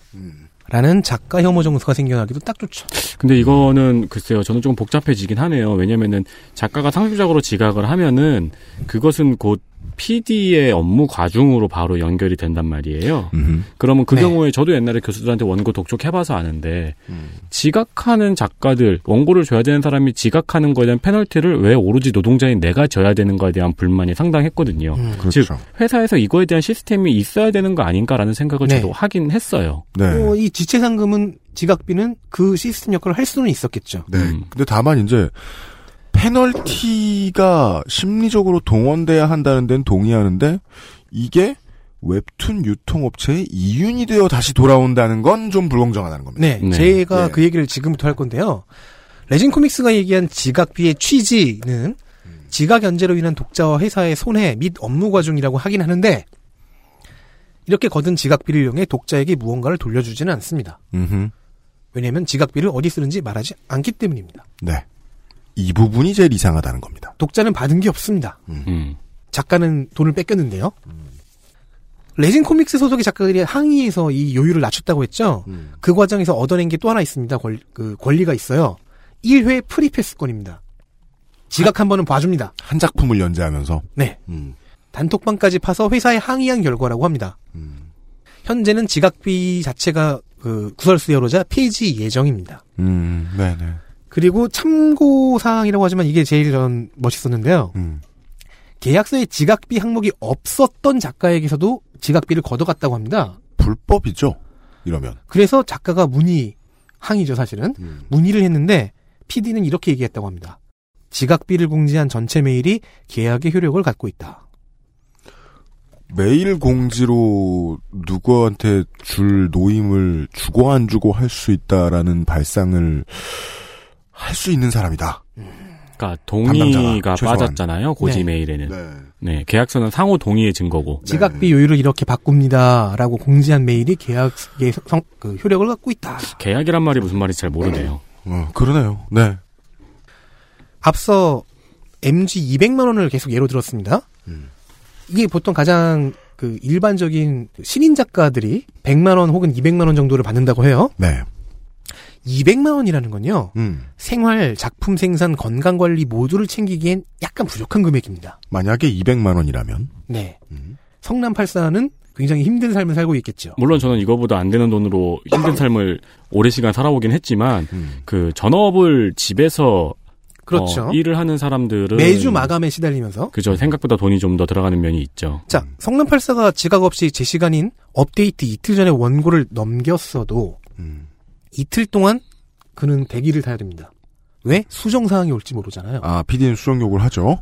라는 작가 혐오 정서가 생겨나기도 딱 좋죠.
근데 이거는 글쎄요, 저는 좀 복잡해지긴 하네요. 왜냐면은 작가가 상습적으로 지각을 하면은 그것은 곧 PD의 업무 과중으로 바로 연결이 된단 말이에요. 그러면 그
네.
경우에 저도 옛날에 교수들한테 원고 독촉해봐서 아는데 지각하는 작가들 원고를 줘야 되는 사람이 지각하는 거에 대한 페널티를 왜 오로지 노동자인 내가 져야 되는 거에 대한 불만이 상당했거든요.
그렇죠.
즉 회사에서 이거에 대한 시스템이 있어야 되는 거 아닌가라는 생각을
네.
저도 하긴 했어요.
네.
어, 이 지체상금은 지각비는 그 시스템 역할을 할 수는 있었겠죠.
네. 근데 다만 이제 페널티가 심리적으로 동원돼야 한다는 데는 동의하는데 이게 웹툰 유통업체의 이윤이 되어 다시 돌아온다는 건 좀 불공정하다는 겁니다.
네, 제가 그 얘기를 지금부터 할 건데요. 레진 코믹스가 얘기한 지각비의 취지는 지각 연재로 인한 독자와 회사의 손해 및 업무 과중이라고 하긴 하는데 이렇게 거둔 지각비를 이용해 독자에게 무언가를 돌려주지는 않습니다.
음흠.
왜냐하면 지각비를 어디 쓰는지 말하지 않기 때문입니다.
네. 이 부분이 제일 이상하다는 겁니다.
독자는 받은 게 없습니다.
음.
작가는 돈을 뺏겼는데요. 레진 코믹스 소속의 작가들이 항의해서 이 요율을 낮췄다고 했죠. 그 과정에서 얻어낸 게 또 하나 있습니다. 권, 그 권리가 있어요. 1회 프리패스권입니다. 지각 한 번은 봐줍니다.
한 작품을 연재하면서
네.
음.
단톡방까지 파서 회사에 항의한 결과라고 합니다. 현재는 지각비 자체가 그 구설수 여로자 폐지 예정입니다.
음, 네네.
그리고 참고 사항이라고 하지만 이게 제일 전 멋있었는데요.
음.
계약서에 지각비 항목이 없었던 작가에게서도 지각비를 걷어갔다고 합니다.
불법이죠. 이러면.
그래서 작가가 문의 항의죠 사실은
음.
문의를 했는데 PD는 이렇게 얘기했다고 합니다. 지각비를 공지한 전체 메일이 계약의 효력을 갖고 있다.
메일 공지로 누구한테 줄 노임을 주고 안 주고 할 수 있다라는 발상을 할 수 있는 사람이다.
그러니까 동의가
담당자가.
빠졌잖아요. 고지
네.
메일에는.
네.
네, 계약서는 상호 동의의 증거고.
지각비 요율을 이렇게 바꿉니다라고 공지한 메일이 계약의 성, 그 효력을 갖고 있다.
계약이란 말이 무슨 말인지 잘 모르네요.
어, 그러네요. 네.
앞서 MG 200만 원을 계속 예로 들었습니다.
음.
이게 보통 가장 그 일반적인 신인 작가들이 100만 원 혹은 200만 원 정도를 받는다고 해요.
네.
200만 원이라는 건요.
음.
생활, 작품 생산, 건강 관리 모두를 챙기기엔 약간 부족한 금액입니다.
만약에 200만 원이라면
네.
음.
성남 84는 굉장히 힘든 삶을 살고 있겠죠.
물론 저는 이거보다 안 되는 돈으로 힘든 삶을 오래 시간 살아오긴 했지만
음.
그 전업을 집에서
그렇죠.
어, 일을 하는 사람들은
매주 마감에 시달리면서
그죠 생각보다 돈이 좀 더 들어가는 면이 있죠.
자, 성남 84가 지각 없이 제 시간인 업데이트 이틀 전에 원고를 넘겼어도
음.
이틀 동안 그는 대기를 타야 됩니다. 왜? 수정 사항이 올지 모르잖아요.
아, PD는 수정 요구를 하죠.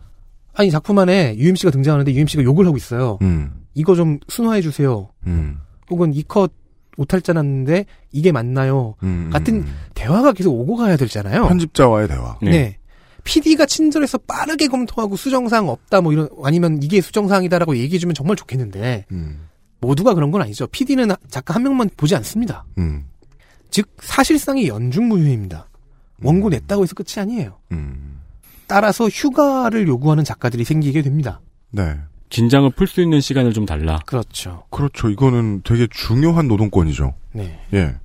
아니 작품 안에 UMC가 등장하는데 UMC가 욕을 하고 있어요.
음.
이거 좀 순화해 주세요.
음.
혹은 이 컷 오탈자 났는데 이게 맞나요?
음.
같은 대화가 계속 오고 가야 되잖아요.
편집자와의 대화.
네. PD가 친절해서 빠르게 검토하고 수정사항 없다 뭐 이런 아니면 이게 수정사항이다라고 얘기해 주면 정말 좋겠는데
음.
모두가 그런 건 아니죠. PD는 작가 한 명만 보지 않습니다.
음.
즉 사실상의 연중무휴입니다. 원고 냈다고 해서 끝이 아니에요.
음.
따라서 휴가를 요구하는 작가들이 생기게 됩니다.
네.
긴장을 풀 수 있는 시간을 좀 달라.
그렇죠.
그렇죠. 이거는 되게 중요한 노동권이죠.
네.
예.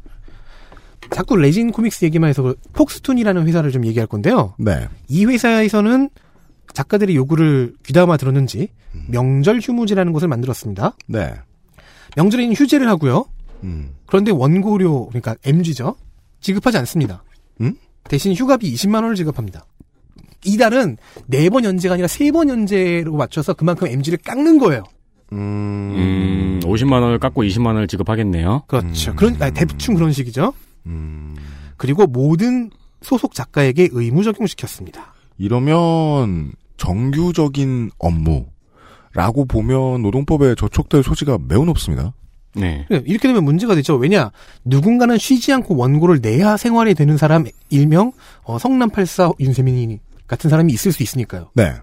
자꾸 레진 코믹스 얘기만 해서 그 폭스툰이라는 회사를 좀 얘기할 건데요.
네.
이 회사에서는 작가들의 요구를 귀담아 들었는지
음.
명절 휴무제라는 것을 만들었습니다.
네.
명절에는 휴재를 하고요.
음.
그런데 원고료 그러니까 MG죠. 지급하지 않습니다.
음?
대신 휴가비 20만 원을 지급합니다. 이달은 네 번 연재가 아니라 세 번 연재로 맞춰서 그만큼 MG를 깎는 거예요.
음, 50만 원을 깎고 20만 원을 지급하겠네요.
그렇죠. 그런 아니, 대충 그런 식이죠.
음.
그리고 모든 소속 작가에게 의무 적용시켰습니다.
이러면 정규적인 업무라고 보면 노동법에 저촉될 소지가 매우 높습니다.
네.
네, 이렇게 되면 문제가 되죠. 왜냐 누군가는 쉬지 않고 원고를 내야 생활이 되는 사람 일명 어, 성남 84 윤세민이 같은 사람이 있을 수 있으니까요.
네.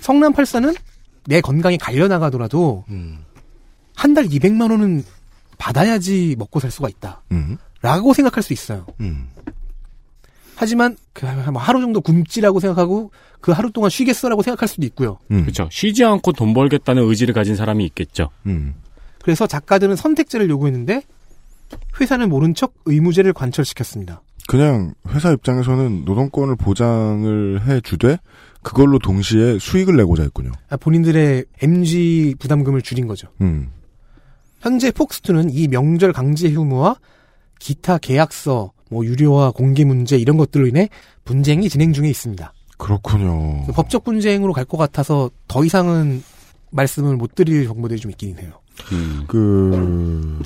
성남 84는 내 건강이 갈려 나가더라도
음.
한달 200만 원은 받아야지 먹고 살 수가 있다.
음.
라고 생각할 수 있어요.
음.
하지만 그 하루 정도 굶지라고 생각하고 그 하루 동안 쉬겠어라고 생각할 수도 있고요.
음.
그렇죠. 쉬지 않고 돈 벌겠다는 의지를 가진 사람이 있겠죠.
음.
그래서 작가들은 선택제를 요구했는데 회사는 모른 척 의무제를 관철시켰습니다.
그냥 회사 입장에서는 노동권을 보장을 해 주되 그걸로 동시에 수익을 내고자 했군요.
아, 본인들의 MG 부담금을 줄인 거죠.
음.
현재 폭스투는 이 명절 강제 휴무와 기타 계약서, 뭐 유료화 공개 문제 이런 것들로 인해 분쟁이 진행 중에 있습니다.
그렇군요.
그 법적 분쟁으로 갈 것 같아서 더 이상은 말씀을 못 드릴 정보들이 좀 있긴 해요.
음.
그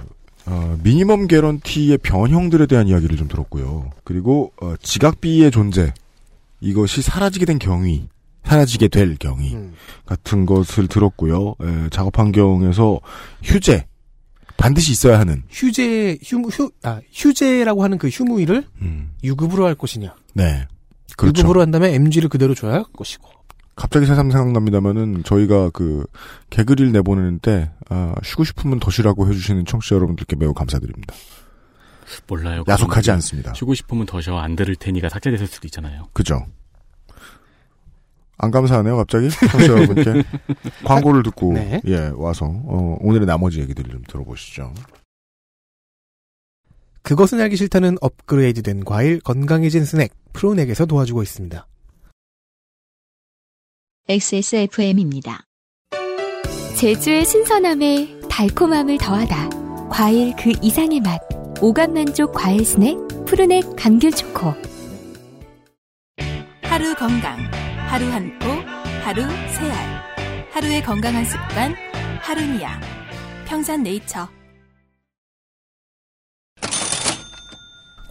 어, 미니멈 개런티의 변형들에 대한 이야기를 좀 들었고요. 그리고 어, 지각비의 존재 이것이 사라지게 된 경위, 사라지게 될 경위
음.
같은 것을 들었고요. 에, 작업 환경에서 휴재 반드시 있어야 하는
휴재 휴무 휴 아, 휴재라고 하는 그 휴무일을
음,
유급으로 할 것이냐.
네 그렇죠.
유급으로 한다면 MG를 그대로 줘야 할 것이고.
갑자기 새삼 생각납니다만은 저희가 그 개그릴 내보내는 때 아, 쉬고 싶으면 더 쉬라고 해주시는 청취자 여러분들께 매우 감사드립니다.
몰라요.
야속하지 않습니다.
쉬고 싶으면 더 쉬어 안 들을 테니까 삭제됐을 수도 있잖아요.
그죠? 안 감사하네요, 갑자기. 청취자 여러분께. *laughs* 광고를 듣고,
네.
예, 와서, 어, 오늘의 나머지 얘기들을 좀 들어보시죠.
그것은 알기 싫다는 업그레이드된 과일 건강해진 스낵 프로넥에서 도와주고 있습니다.
XSFM입니다.
제주의 신선함에 달콤함을 더하다. 과일 그 이상의 맛. 오감 만족 과일 스낵 푸르넥 감귤 초코.
하루 건강, 하루 한 포, 하루 세 알. 하루의 건강한 습관, 하루니아. 평산 네이처.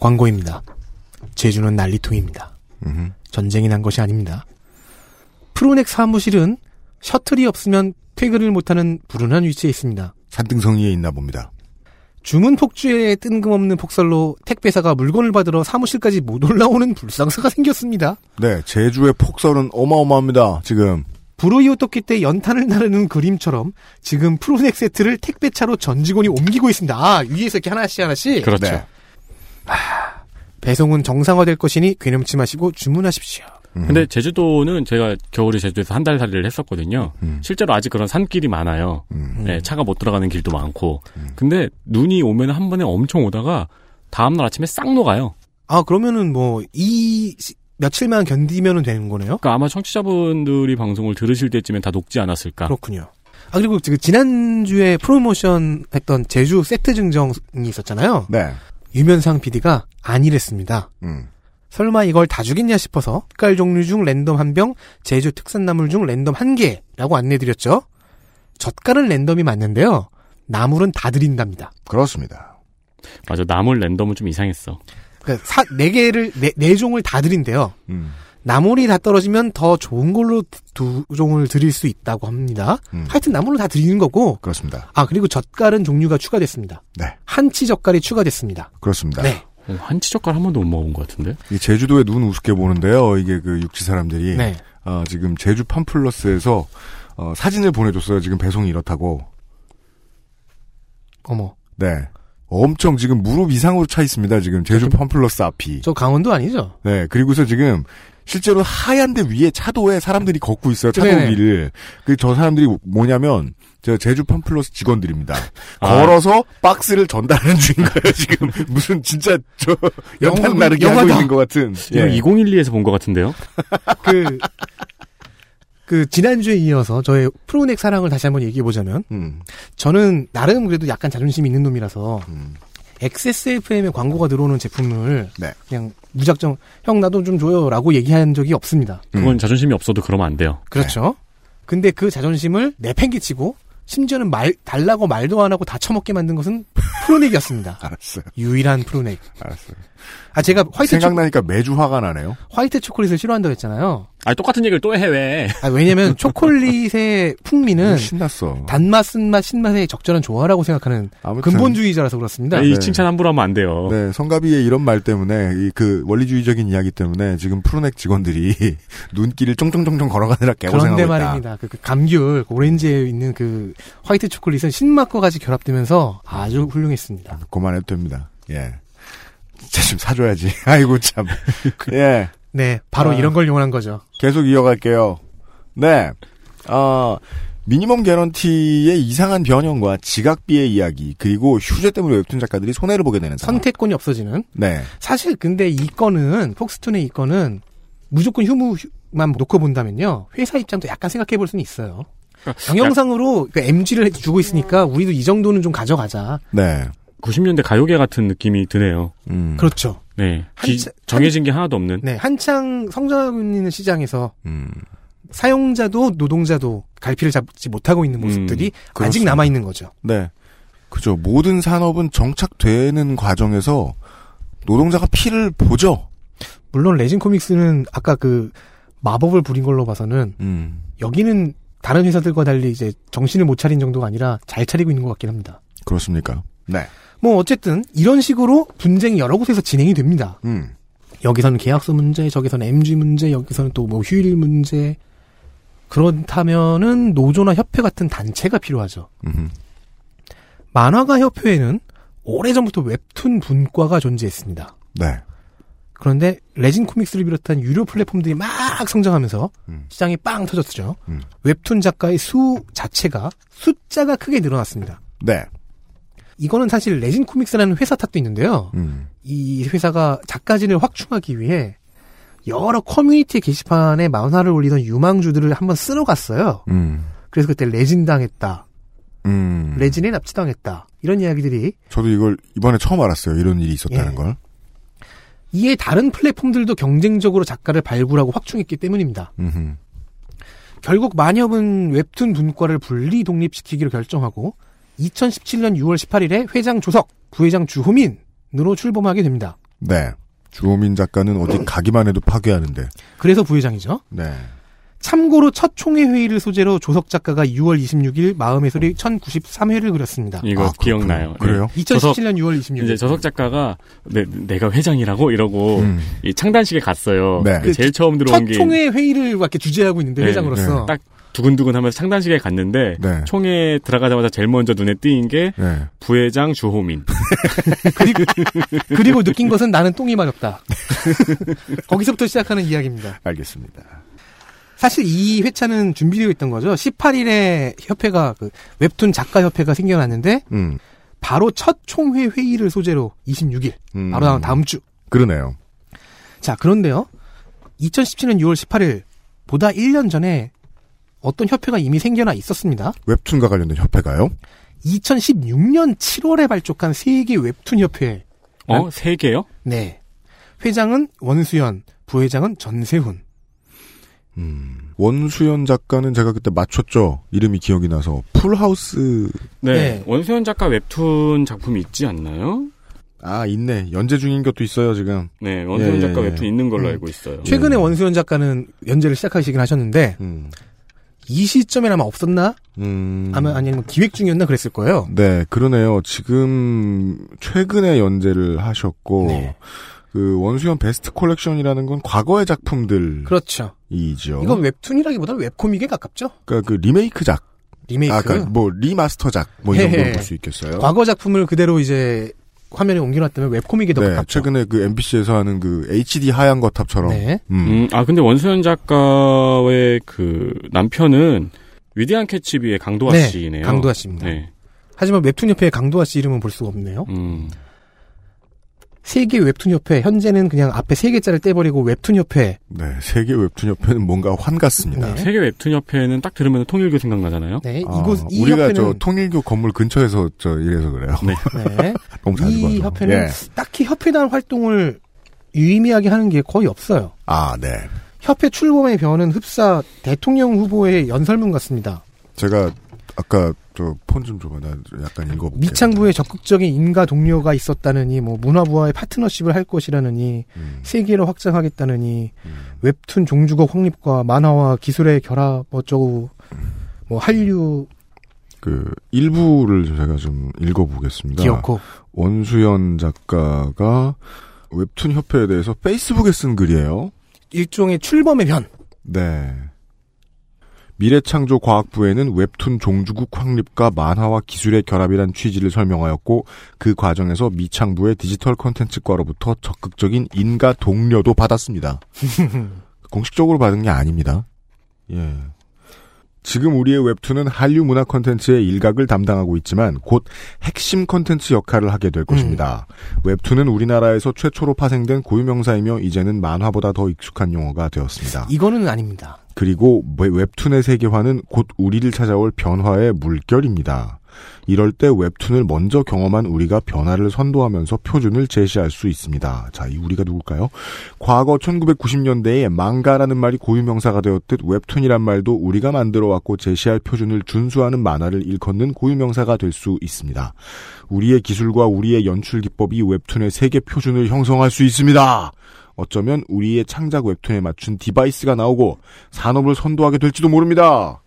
광고입니다. 제주는 난리통입니다.
음흠.
전쟁이 난 것이 아닙니다. 프로넥 사무실은 셔틀이 없으면 퇴근을 못하는 불운한 위치에 있습니다.
산등성이에 있나 봅니다.
주문 폭주에 뜬금없는 폭설로 택배사가 물건을 받으러 사무실까지 못 올라오는 불상사가 생겼습니다.
네, 제주의 폭설은 어마어마합니다. 지금
브로이오 토끼 때 연탄을 나르는 그림처럼 지금 프로넥 세트를 택배차로 전 직원이 옮기고 있습니다. 아, 위에서 이렇게 하나씩 하나씩.
그렇죠.
네.
배송은 정상화될 것이니 괴념치 마시고 주문하십시오.
음.
근데 제주도는 제가 겨울에 제주도에서 한 달 살이를 했었거든요.
음.
실제로 아직 그런 산길이 많아요.
음.
네, 차가 못 들어가는 길도 많고. 근데 눈이 오면 한 번에 엄청 오다가 다음날 아침에 싹 녹아요.
아, 그러면은 뭐, 이, 시- 며칠만 견디면 되는 거네요?
그러니까 아마 청취자분들이 방송을 들으실 때쯤엔 다 녹지 않았을까.
그렇군요. 아, 그리고 그 지난주에 프로모션 했던 제주 세트 증정이 있었잖아요.
네.
유면상 PD가 아니랬습니다.
음.
설마 이걸 다 주겠냐 싶어서 색깔 종류 중 랜덤 한 병, 제주 특산나물 중 랜덤 한 개라고 안내드렸죠. 젓갈은 랜덤이 맞는데요. 나물은 다 드린답니다.
그렇습니다.
맞아, 나물 랜덤은 좀 이상했어.
그러니까 사, 네 개를, 네, 네 종을 다 드린대요.
음.
나물이 다 떨어지면 더 좋은 걸로 두 종을 드릴 수 있다고 합니다.
음.
하여튼 나물로 다 드리는 거고.
그렇습니다.
아, 그리고 젓갈은 종류가 추가됐습니다.
네.
한치 젓갈이 추가됐습니다.
그렇습니다.
네.
어, 한치 젓갈 한 번도 못 먹은 것 같은데?
이 제주도에 눈 우습게 보는데요. 이게 그 육지 사람들이
네.
어, 지금 제주 팜플러스에서 어, 사진을 보내줬어요. 지금 배송이 이렇다고.
어머.
네. 엄청 지금 무릎 이상으로 차 있습니다. 지금 제주 팜플러스 앞이.
저 강원도 아니죠?
네. 그리고서 지금 실제로 하얀데 위에 차도에 사람들이 걷고 있어요. 차도
네네.
위를. 그 저 사람들이 뭐냐면 저 제주 팜플러스 직원들입니다. *laughs*
아.
걸어서 박스를 전달하는 중인 거예요. 지금 *laughs* 무슨 진짜 저 연탄
영화-
나르기 하고. 있는 것 같은. 예.
2012에서 본 것 같은데요? *laughs*
그, 그, 지난주에 이어서 저의 프로넥 사랑을 다시 한번 얘기해 보자면,
음.
저는 나름 그래도 약간 자존심이 있는 놈이라서,
음.
XSFM에 광고가 들어오는 제품을,
네.
그냥 무작정, 형, 나도 좀 줘요. 라고 얘기한 적이 없습니다.
그건
음.
자존심이 없어도 그러면 안 돼요.
그렇죠. 근데 그 자존심을 내팽개치고, 심지어는 말, 달라고 말도 안 하고 다 처먹게 만든 것은 프로넥이었습니다.
알았어요.
유일한 프로넥.
알았어요.
아, 제가 화이트, 초,
생각나니까 매주 화가 나네요.
화이트 초콜릿을 싫어한다고 했잖아요.
아, 똑같은 얘기를 또 해, 왜?
아, 왜냐면 *laughs* 초콜릿의 풍미는
신났어.
단맛, 쓴맛, 신맛의 적절한 조화라고 생각하는
아무튼
근본주의자라서 그렇습니다.
이
네.
칭찬 함부로 하면 안 돼요.
네, 성가비의 이런 말 때문에 이 그 원리주의적인 이야기 때문에 지금 프로넥 직원들이 *laughs* 눈길을 쫑쫑쫑쫑 걸어가느라 개고생하고
그런데
있다.
말입니다. 그, 그 감귤, 그 오렌지에 있는 그 화이트 초콜릿은 신맛과 같이 결합되면서 아주 훌륭 했습니다.
그만해도 됩니다. 예. 진짜 좀 사줘야지. *laughs* 아이고 참. 예.
네, 바로
아.
이런 걸 이용한 거죠.
계속 이어갈게요. 네. 어, 미니멈 개런티의 이상한 변형과 지각비의 이야기 그리고 휴재 때문에 웹툰 작가들이 손해를 보게 되는 상황.
선택권이 없어지는.
네.
사실 근데 이 건은 폭스톤의 이 건은 무조건 휴무만 놓고 본다면요. 회사 입장도 약간 생각해 볼 수는 있어요. 경영상으로 그 MG를 주고 있으니까 우리도 이 정도는 좀 가져가자.
네.
90년대 가요계 같은 느낌이 드네요.
음.
그렇죠.
네. 기-
한참-
정해진 게 하나도 없는.
네, 한창 성장하고 있는 시장에서
음.
사용자도 노동자도 갈피를 잡지 못하고 있는 모습들이 아직
그렇습니다.
남아 있는 거죠.
네. 그죠. 모든 산업은 정착되는 과정에서 노동자가 피를 보죠.
물론 레진 코믹스는 아까 그 마법을 부린 걸로 봐서는
음.
여기는 다른 회사들과 달리 이제 정신을 못 차린 정도가 아니라 잘 차리고 있는 것 같긴 합니다.
그렇습니까? 네.
뭐 어쨌든 이런 식으로 분쟁이 여러 곳에서 진행이 됩니다.
음.
여기서는 계약서 문제, 저기서는 MG 문제, 여기서는 또 뭐 휴일 문제. 그렇다면은 노조나 협회 같은 단체가 필요하죠.
음흠.
만화가 협회에는 오래전부터 웹툰 분과가 존재했습니다.
네.
그런데 레진 코믹스를 비롯한 유료 플랫폼들이 막 성장하면서
음.
시장이 빵 터졌죠.
음.
웹툰 작가의 수 자체가 숫자가 크게 늘어났습니다.
네.
이거는 사실 레진 코믹스라는 회사 탓도 있는데요.
음.
이 회사가 작가진을 확충하기 위해 여러 커뮤니티 게시판에 만화를 올리던 유망주들을 한번 쓸어 갔어요.
음.
그래서 그때 레진 당했다.
음.
레진에 납치당했다. 이런 이야기들이
저도 이걸 이번에 처음 알았어요. 이런 일이 있었다는
예.
걸.
이에 다른 플랫폼들도 경쟁적으로 작가를 발굴하고 확충했기 때문입니다.
음흠.
결국 만협은 웹툰 분과를 분리 독립시키기로 결정하고 2017년 6월 18일에 회장 조석, 부회장 주호민으로 출범하게 됩니다.
네. 주호민 작가는 어디 가기만 해도 파괴하는데.
그래서 부회장이죠.
네.
참고로 첫 총회 회의를 소재로 조석 작가가 6월 26일 마음의 소리 1093회를 그렸습니다.
이거
아,
기억나요.
그래요?
네.
2017년 6월 26일.
이제 저석 작가가 내, 내가 회장이라고 이러고
음.
이 창단식에 갔어요.
네.
그 제일 처음 들어온 첫게
총회 회의를 이렇게 주재하고 있는데
네,
회장으로서
딱 두근두근 하면서 창단식에 갔는데
네.
총회 들어가자마자 제일 먼저 눈에 띄인 게
네.
부회장 주호민. *laughs*
그리고 느낀 것은 나는 똥이 마렵다. *laughs* 거기서부터 시작하는 이야기입니다.
알겠습니다.
사실 이 회차는 준비되어 있던 거죠. 18일에 협회가 그 웹툰 작가 협회가 생겨났는데
음.
바로 첫 총회 회의를 소재로 26일
음.
바로 다음, 다음 주.
그러네요.
자 그런데요. 2017년 6월 18일 보다 1년 전에 어떤 협회가 이미 생겨나 있었습니다.
웹툰과 관련된 협회가요?
2016년 7월에 발족한 세계 웹툰 협회.
어? 세 개요?
네. 회장은 원수연, 부회장은 전세훈.
음. 원수연 작가는 제가 그때 맞췄죠. 이름이 기억이 나서 풀하우스
네.
네.
원수연 작가 웹툰 작품이 있지 않나요?
아 있네. 연재 중인 것도 있어요 지금.
네, 원수연
예,
작가
예,
웹툰
예.
있는 걸로
음.
알고 있어요.
최근에 원수연 작가는 연재를 시작하시긴 하셨는데
음.
이 시점에 아마 없었나?
음.
아마 아니면 기획 중이었나 그랬을 거예요.
네, 그러네요. 지금 최근에 연재를 하셨고
네.
그 원수연 best collection이라는 건 과거의 작품들이죠.
그렇죠. 이건 웹툰이라기보다는 webcomic에 가깝죠.
그러니까 그 리메이크작.
리메이크.
아, 그러니까 뭐 remaster작 뭐이
헤헤.
정도로 볼수 있겠어요.
과거 작품을 그대로 이제 화면에 옮겨놨다면 webcomic에 더
네,
가깝죠.
최근에 그 MBC에서 하는 그 HD 하얀 거탑처럼.
네.
음.
음, 아 근데 원수연 작가의 그 남편은 위대한 캣츠비의 강도하
네,
씨네요.
강도하 씨입니다.
네.
하지만 웹툰 협회의 강도하 씨 이름은 볼 수가 없네요.
음.
세계 웹툰 협회 현재는 그냥 앞에 세 개자를 떼버리고 웹툰 협회.
네, 세계 웹툰 협회는 뭔가 환 같습니다.
네.
세계 웹툰 협회는 딱 들으면 통일교 생각나잖아요.
네,
아,
이곳 이
우리가
협회는
저 통일교 건물 근처에서 저 이래서 그래요.
네. *laughs*
네.
너무 자주
이
가서.
협회는
예.
딱히 협회단 활동을 유의미하게 하는 게 거의 없어요.
아, 네.
협회 출범의 변은 흡사 대통령 후보의 연설문 같습니다.
제가 아까 저폰 좀 줘봐. 나 약간 읽어볼게.
미창부에 적극적인 인가 동료가 있었다느니 뭐 문화부와의 파트너십을 할 것이라느니
음,
세계로 확장하겠다느니
음.
웹툰 종주국 확립과 만화와 기술의 결합 어쩌고 뭐 한류
그 일부를 제가 좀 읽어보겠습니다.
기어코
원수연 작가가 웹툰 협회에 대해서 페이스북에 쓴 글이에요.
일종의 출범의 변.
네. 미래창조과학부에는 웹툰 종주국 확립과 만화와 기술의 결합이란 취지를 설명하였고 그 과정에서 미창부의 디지털 콘텐츠과로부터 적극적인 인가 독려도 받았습니다. *laughs* 공식적으로 받은 게 아닙니다. 예. 지금 우리의 웹툰은 한류 문화 콘텐츠의 일각을 담당하고 있지만 곧 핵심 콘텐츠 역할을 하게 될 것입니다. 웹툰은 우리나라에서 최초로 파생된 고유명사이며 이제는 만화보다 더 익숙한 용어가 되었습니다.
이거는 아닙니다.
그리고 웹- 웹툰의 세계화는 곧 우리를 찾아올 변화의 물결입니다. 이럴 때 웹툰을 먼저 경험한 우리가 변화를 선도하면서 표준을 제시할 수 있습니다. 자, 이 우리가 누굴까요? 과거 1990년대에 망가라는 말이 고유명사가 되었듯 웹툰이란 말도 우리가 만들어왔고 제시할 표준을 준수하는 만화를 일컫는 고유명사가 될 수 있습니다. 우리의 기술과 우리의 연출 기법이 웹툰의 세계 표준을 형성할 수 있습니다. 어쩌면 우리의 창작 웹툰에 맞춘 device가 나오고 산업을 선도하게 될지도 모릅니다.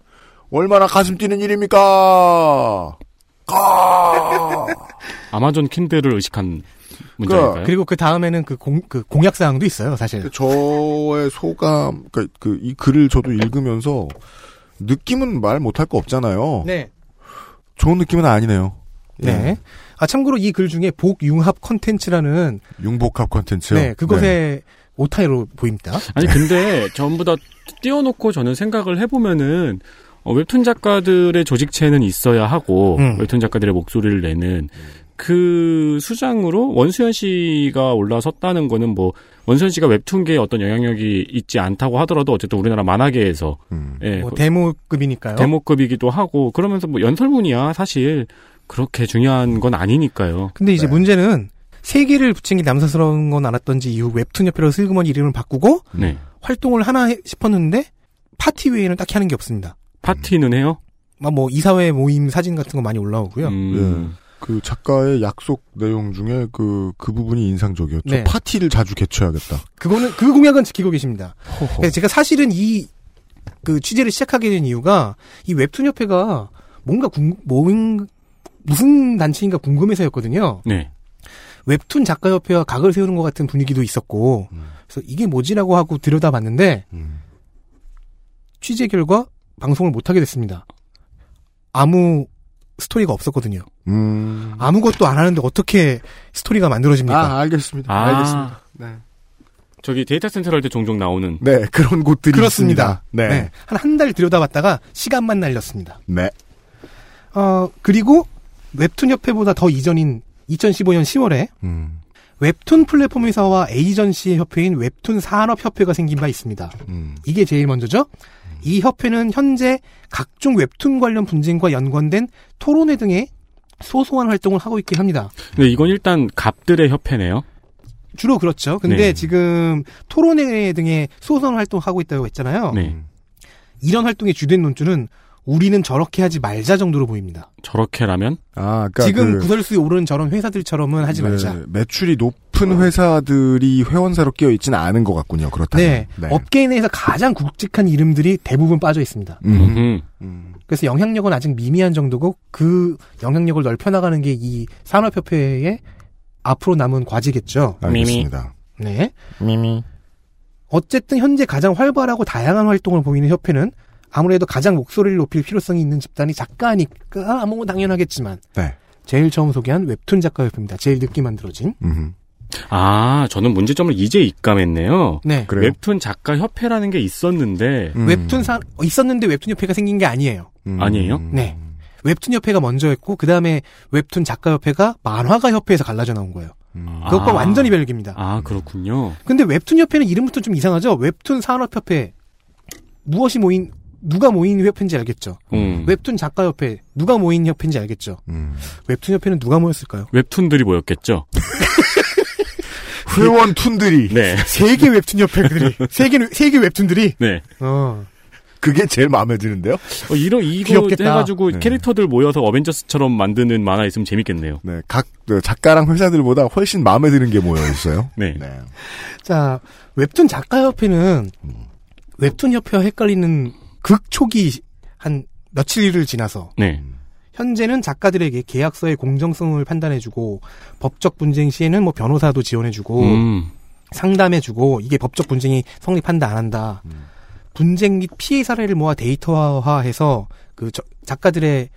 얼마나 가슴 뛰는 일입니까? 아! *laughs*
아마존 킨들을 의식한 문제일까요?
그리고 그 다음에는 그, 공, 그 공약 사항도 있어요, 사실.
그 저의 소감, 그러니까 그이 글을 저도 읽으면서 느낌은 말 못할 거 없잖아요.
네.
좋은 느낌은 아니네요. 예.
네. 아 참고로 이 글 중에 복융합 컨텐츠라는
융복합 컨텐츠요.
네, 그것의 오타이로 보입니다.
아니 근데 전부 다 띄워놓고 저는 생각을 해보면은 어, 웹툰 작가들의 조직체는 있어야 하고
음.
웹툰 작가들의 목소리를 내는 그 수장으로 원수연 씨가 올라섰다는 거는 뭐 원수연 씨가 웹툰계에 어떤 영향력이 있지 않다고 하더라도 어쨌든 우리나라 만화계에서
음.
예, 뭐그
데모급이니까요.
데모급이기도 하고 그러면서 뭐 연설문이야 사실 그렇게 중요한 건 아니니까요.
근데 이제
네.
문제는 세 개를 붙인 게 남사스러운 건 알았던지 이후 웹툰 협회로 슬그머니 이름을 바꾸고
네.
활동을 하나 해- 싶었는데 파티 외에는 딱히 하는 게 없습니다.
파티는 해요?
막뭐 이사회 모임 사진 같은 거 많이 올라오고요.
음.
그 작가의 약속 내용 중에 그, 그 부분이 인상적이었죠.
네.
파티를 자주 개최하겠다.
그거는 그 공약은 지키고 계십니다. 제가 사실은 이 그 취재를 시작하게 된 이유가 이 웹툰 협회가 뭔가 궁, 뭔 무슨 단체인가 궁금해서였거든요.
네.
웹툰 작가 협회와 각을 세우는 것 같은 분위기도 있었고 그래서 이게 뭐지라고 하고 들여다봤는데
음.
취재 결과 방송을 못 하게 됐습니다. 아무 스토리가 없었거든요.
음.
아무것도 안 하는데 어떻게 스토리가 만들어집니까?
아, 알겠습니다.
아.
알겠습니다. 네.
저기 데이터 센터 할때 종종 나오는
네, 그런 곳들이
그렇습니다.
있습니다. 네.
네. 한 한 달 들여다봤다가 시간만 날렸습니다.
네.
어, 그리고 웹툰 협회보다 더 이전인 2015년 10월에
음.
웹툰 플랫폼 회사와 에이전시 협회인 웹툰 산업 협회가 생긴 바 있습니다.
음.
이게 제일 먼저죠. 이 협회는 현재 각종 웹툰 관련 분쟁과 연관된 토론회 등의 소소한 활동을 하고 있긴 합니다.
근데 이건 일단 갑들의 협회네요.
주로 그렇죠. 근데
네.
지금 토론회 등의 소소한 활동하고 있다고 했잖아요.
네.
이런 활동의 주된 논조는 우리는 저렇게 하지 말자 정도로 보입니다.
저렇게라면
아, 그러니까
지금
그,
구설수에 오르는 저런 회사들처럼은 하지
네,
말자.
매출이 높은 회사들이 회원사로 끼어 있지는 않은 것 같군요. 그렇다면.
네. 업계 내에서 가장 굵직한 이름들이 대부분 빠져 있습니다.
음.
음.
음.
그래서 영향력은 아직 미미한 정도고 그 영향력을 넓혀나가는 게 이 산업협회의 앞으로 남은 과제겠죠.
알겠습니다.
네.
미미.
어쨌든 현재 가장 활발하고 다양한 활동을 보이는 협회는 아무래도 가장 목소리를 높일 필요성이 있는 집단이 작가니까 뭐 당연하겠지만
네.
제일 처음 소개한 웹툰 작가협회입니다. 제일 늦게 만들어진.
음.
아, 저는 문제점을 이제 입감했네요.
네.
그래요.
웹툰 작가 협회라는 게 있었는데
음.
웹툰 사 어, 있었는데 웹툰 협회가 생긴 게 아니에요.
음.
아니에요?
네. 웹툰 협회가 먼저였고 그 다음에 웹툰 작가 협회가 만화가 협회에서 갈라져 나온 거예요.
음.
그것과
아.
완전히 별개입니다.
아, 그렇군요.
근데 웹툰 협회는 이름부터 좀 이상하죠. 웹툰 산업 협회 무엇이 모인 누가 모인 협회인지 알겠죠.
음.
웹툰 작가 협회 누가 모인 협회인지 알겠죠.
음.
웹툰 협회는 누가 모였을까요?
웹툰들이 모였겠죠. *laughs*
회원 툰들이
네.
세계 웹툰 협회들이 *laughs* 세계 세계 웹툰들이
네.
어
그게 제일 마음에 드는데요.
어, 이런 이거
귀엽겠다.
해가지고
네.
캐릭터들 모여서 어벤져스처럼 만드는 만화 있으면 재밌겠네요.
네, 각 그, 작가랑 회사들보다 훨씬 마음에 드는 게 모여 있어요. *laughs*
네.
네.
자, 웹툰 작가 협회는 웹툰 협회와 헷갈리는 극초기 한 며칠을 지나서
네.
현재는 작가들에게 계약서의 공정성을 판단해주고 법적 분쟁 시에는 뭐 변호사도 지원해주고
음.
상담해주고 이게 법적 분쟁이 성립한다 안 한다 분쟁 및 피해 사례를 모아 데이터화해서 그 저- 작가들의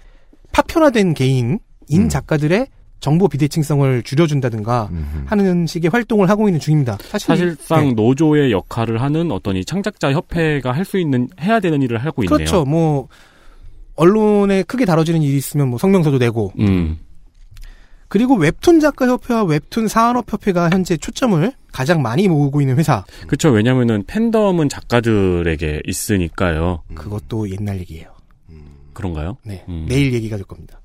파편화된 개인인
음.
작가들의 정보 비대칭성을 줄여준다든가
음.
하는 식의 활동을 하고 있는 중입니다. 사실
사실 상
네.
노조의 역할을 하는 어떤 이 창작자 협회가 할 수 있는 해야 되는 일을 하고 있네요.
그렇죠. 뭐 언론에 크게 다뤄지는 일이 있으면 뭐 성명서도 내고
음.
그리고 웹툰 작가 협회와 웹툰 산업 협회가 현재 초점을 가장 많이 모으고 있는 회사
그렇죠. 왜냐면은 팬덤은 작가들에게 있으니까요.
그것도 옛날 얘기예요.
그런가요?
네,
음.
내일 얘기가 될 겁니다.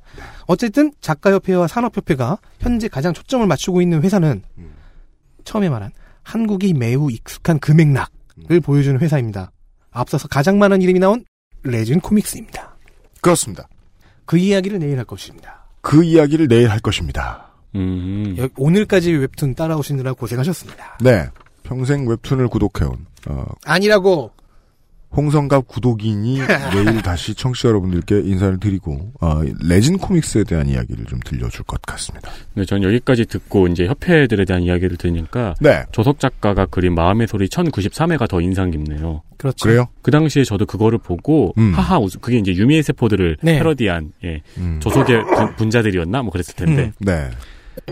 어쨌든 작가협회와 산업협회가 현재 가장 초점을 맞추고 있는 회사는 처음에 말한 한국이 매우 익숙한 그 맥락을 보여주는 회사입니다. 앞서서 가장 많은 이름이 나온 레진 코믹스입니다.
그렇습니다.
그 이야기를 내일 할 것입니다.
그 이야기를 내일 할 것입니다.
음.
여- 오늘까지 웹툰 따라오시느라 고생하셨습니다.
네. 평생 웹툰을 구독해온, 어,
아니라고
홍성갑 구독인이 *laughs* 내일 다시 청취자 여러분들께 인사를 드리고, 어, 레진 코믹스에 대한 이야기를 좀 들려줄 것 같습니다.
네, 전 여기까지 듣고 이제 협회들에 대한 이야기를 들으니까
네.
조석 작가가 그린 마음의 소리 1093회가 더 인상 깊네요.
그렇죠.
그래요?
그 당시에 저도 그거를 보고
음.
하하 웃 그게 이제 유미의 세포들을
네.
패러디한 예.
음.
조석의 분- 분자들이었나 뭐 그랬을 텐데
네.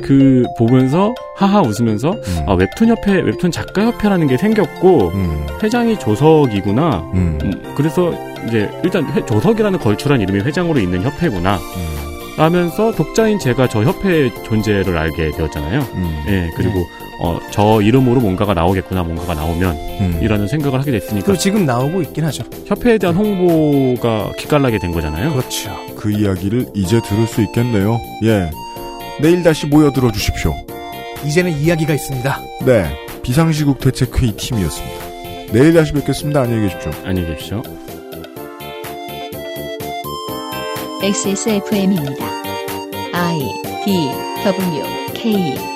그 보면서 하하 웃으면서
음.
아 웹툰 협회 웹툰 작가 협회라는 게 생겼고
음.
회장이 조석이구나.
음.
음, 그래서 이제 일단 회- 조석이라는 걸출한 이름이 회장으로 있는 협회구나.
음.
하면서 독자인 제가 저 협회의 존재를 알게 되었잖아요.
음.
예, 그리고 어, 저 이름으로 뭔가가 나오겠구나, 뭔가가 나오면
음.
이라는 생각을 하게 됐으니까
그리고 지금 나오고 있긴 하죠.
협회에 대한 홍보가 기깔나게 된 거잖아요.
그렇죠.
그 이야기를 이제 들을 수 있겠네요. 예. 내일 다시 모여 들어 주십시오.
이제는 이야기가 있습니다.
네. 비상시국 대책회의 팀이었습니다. 내일 다시 뵙겠습니다. 안녕히 계십시오.
안녕히 계십시오.
XSFM입니다. I D W K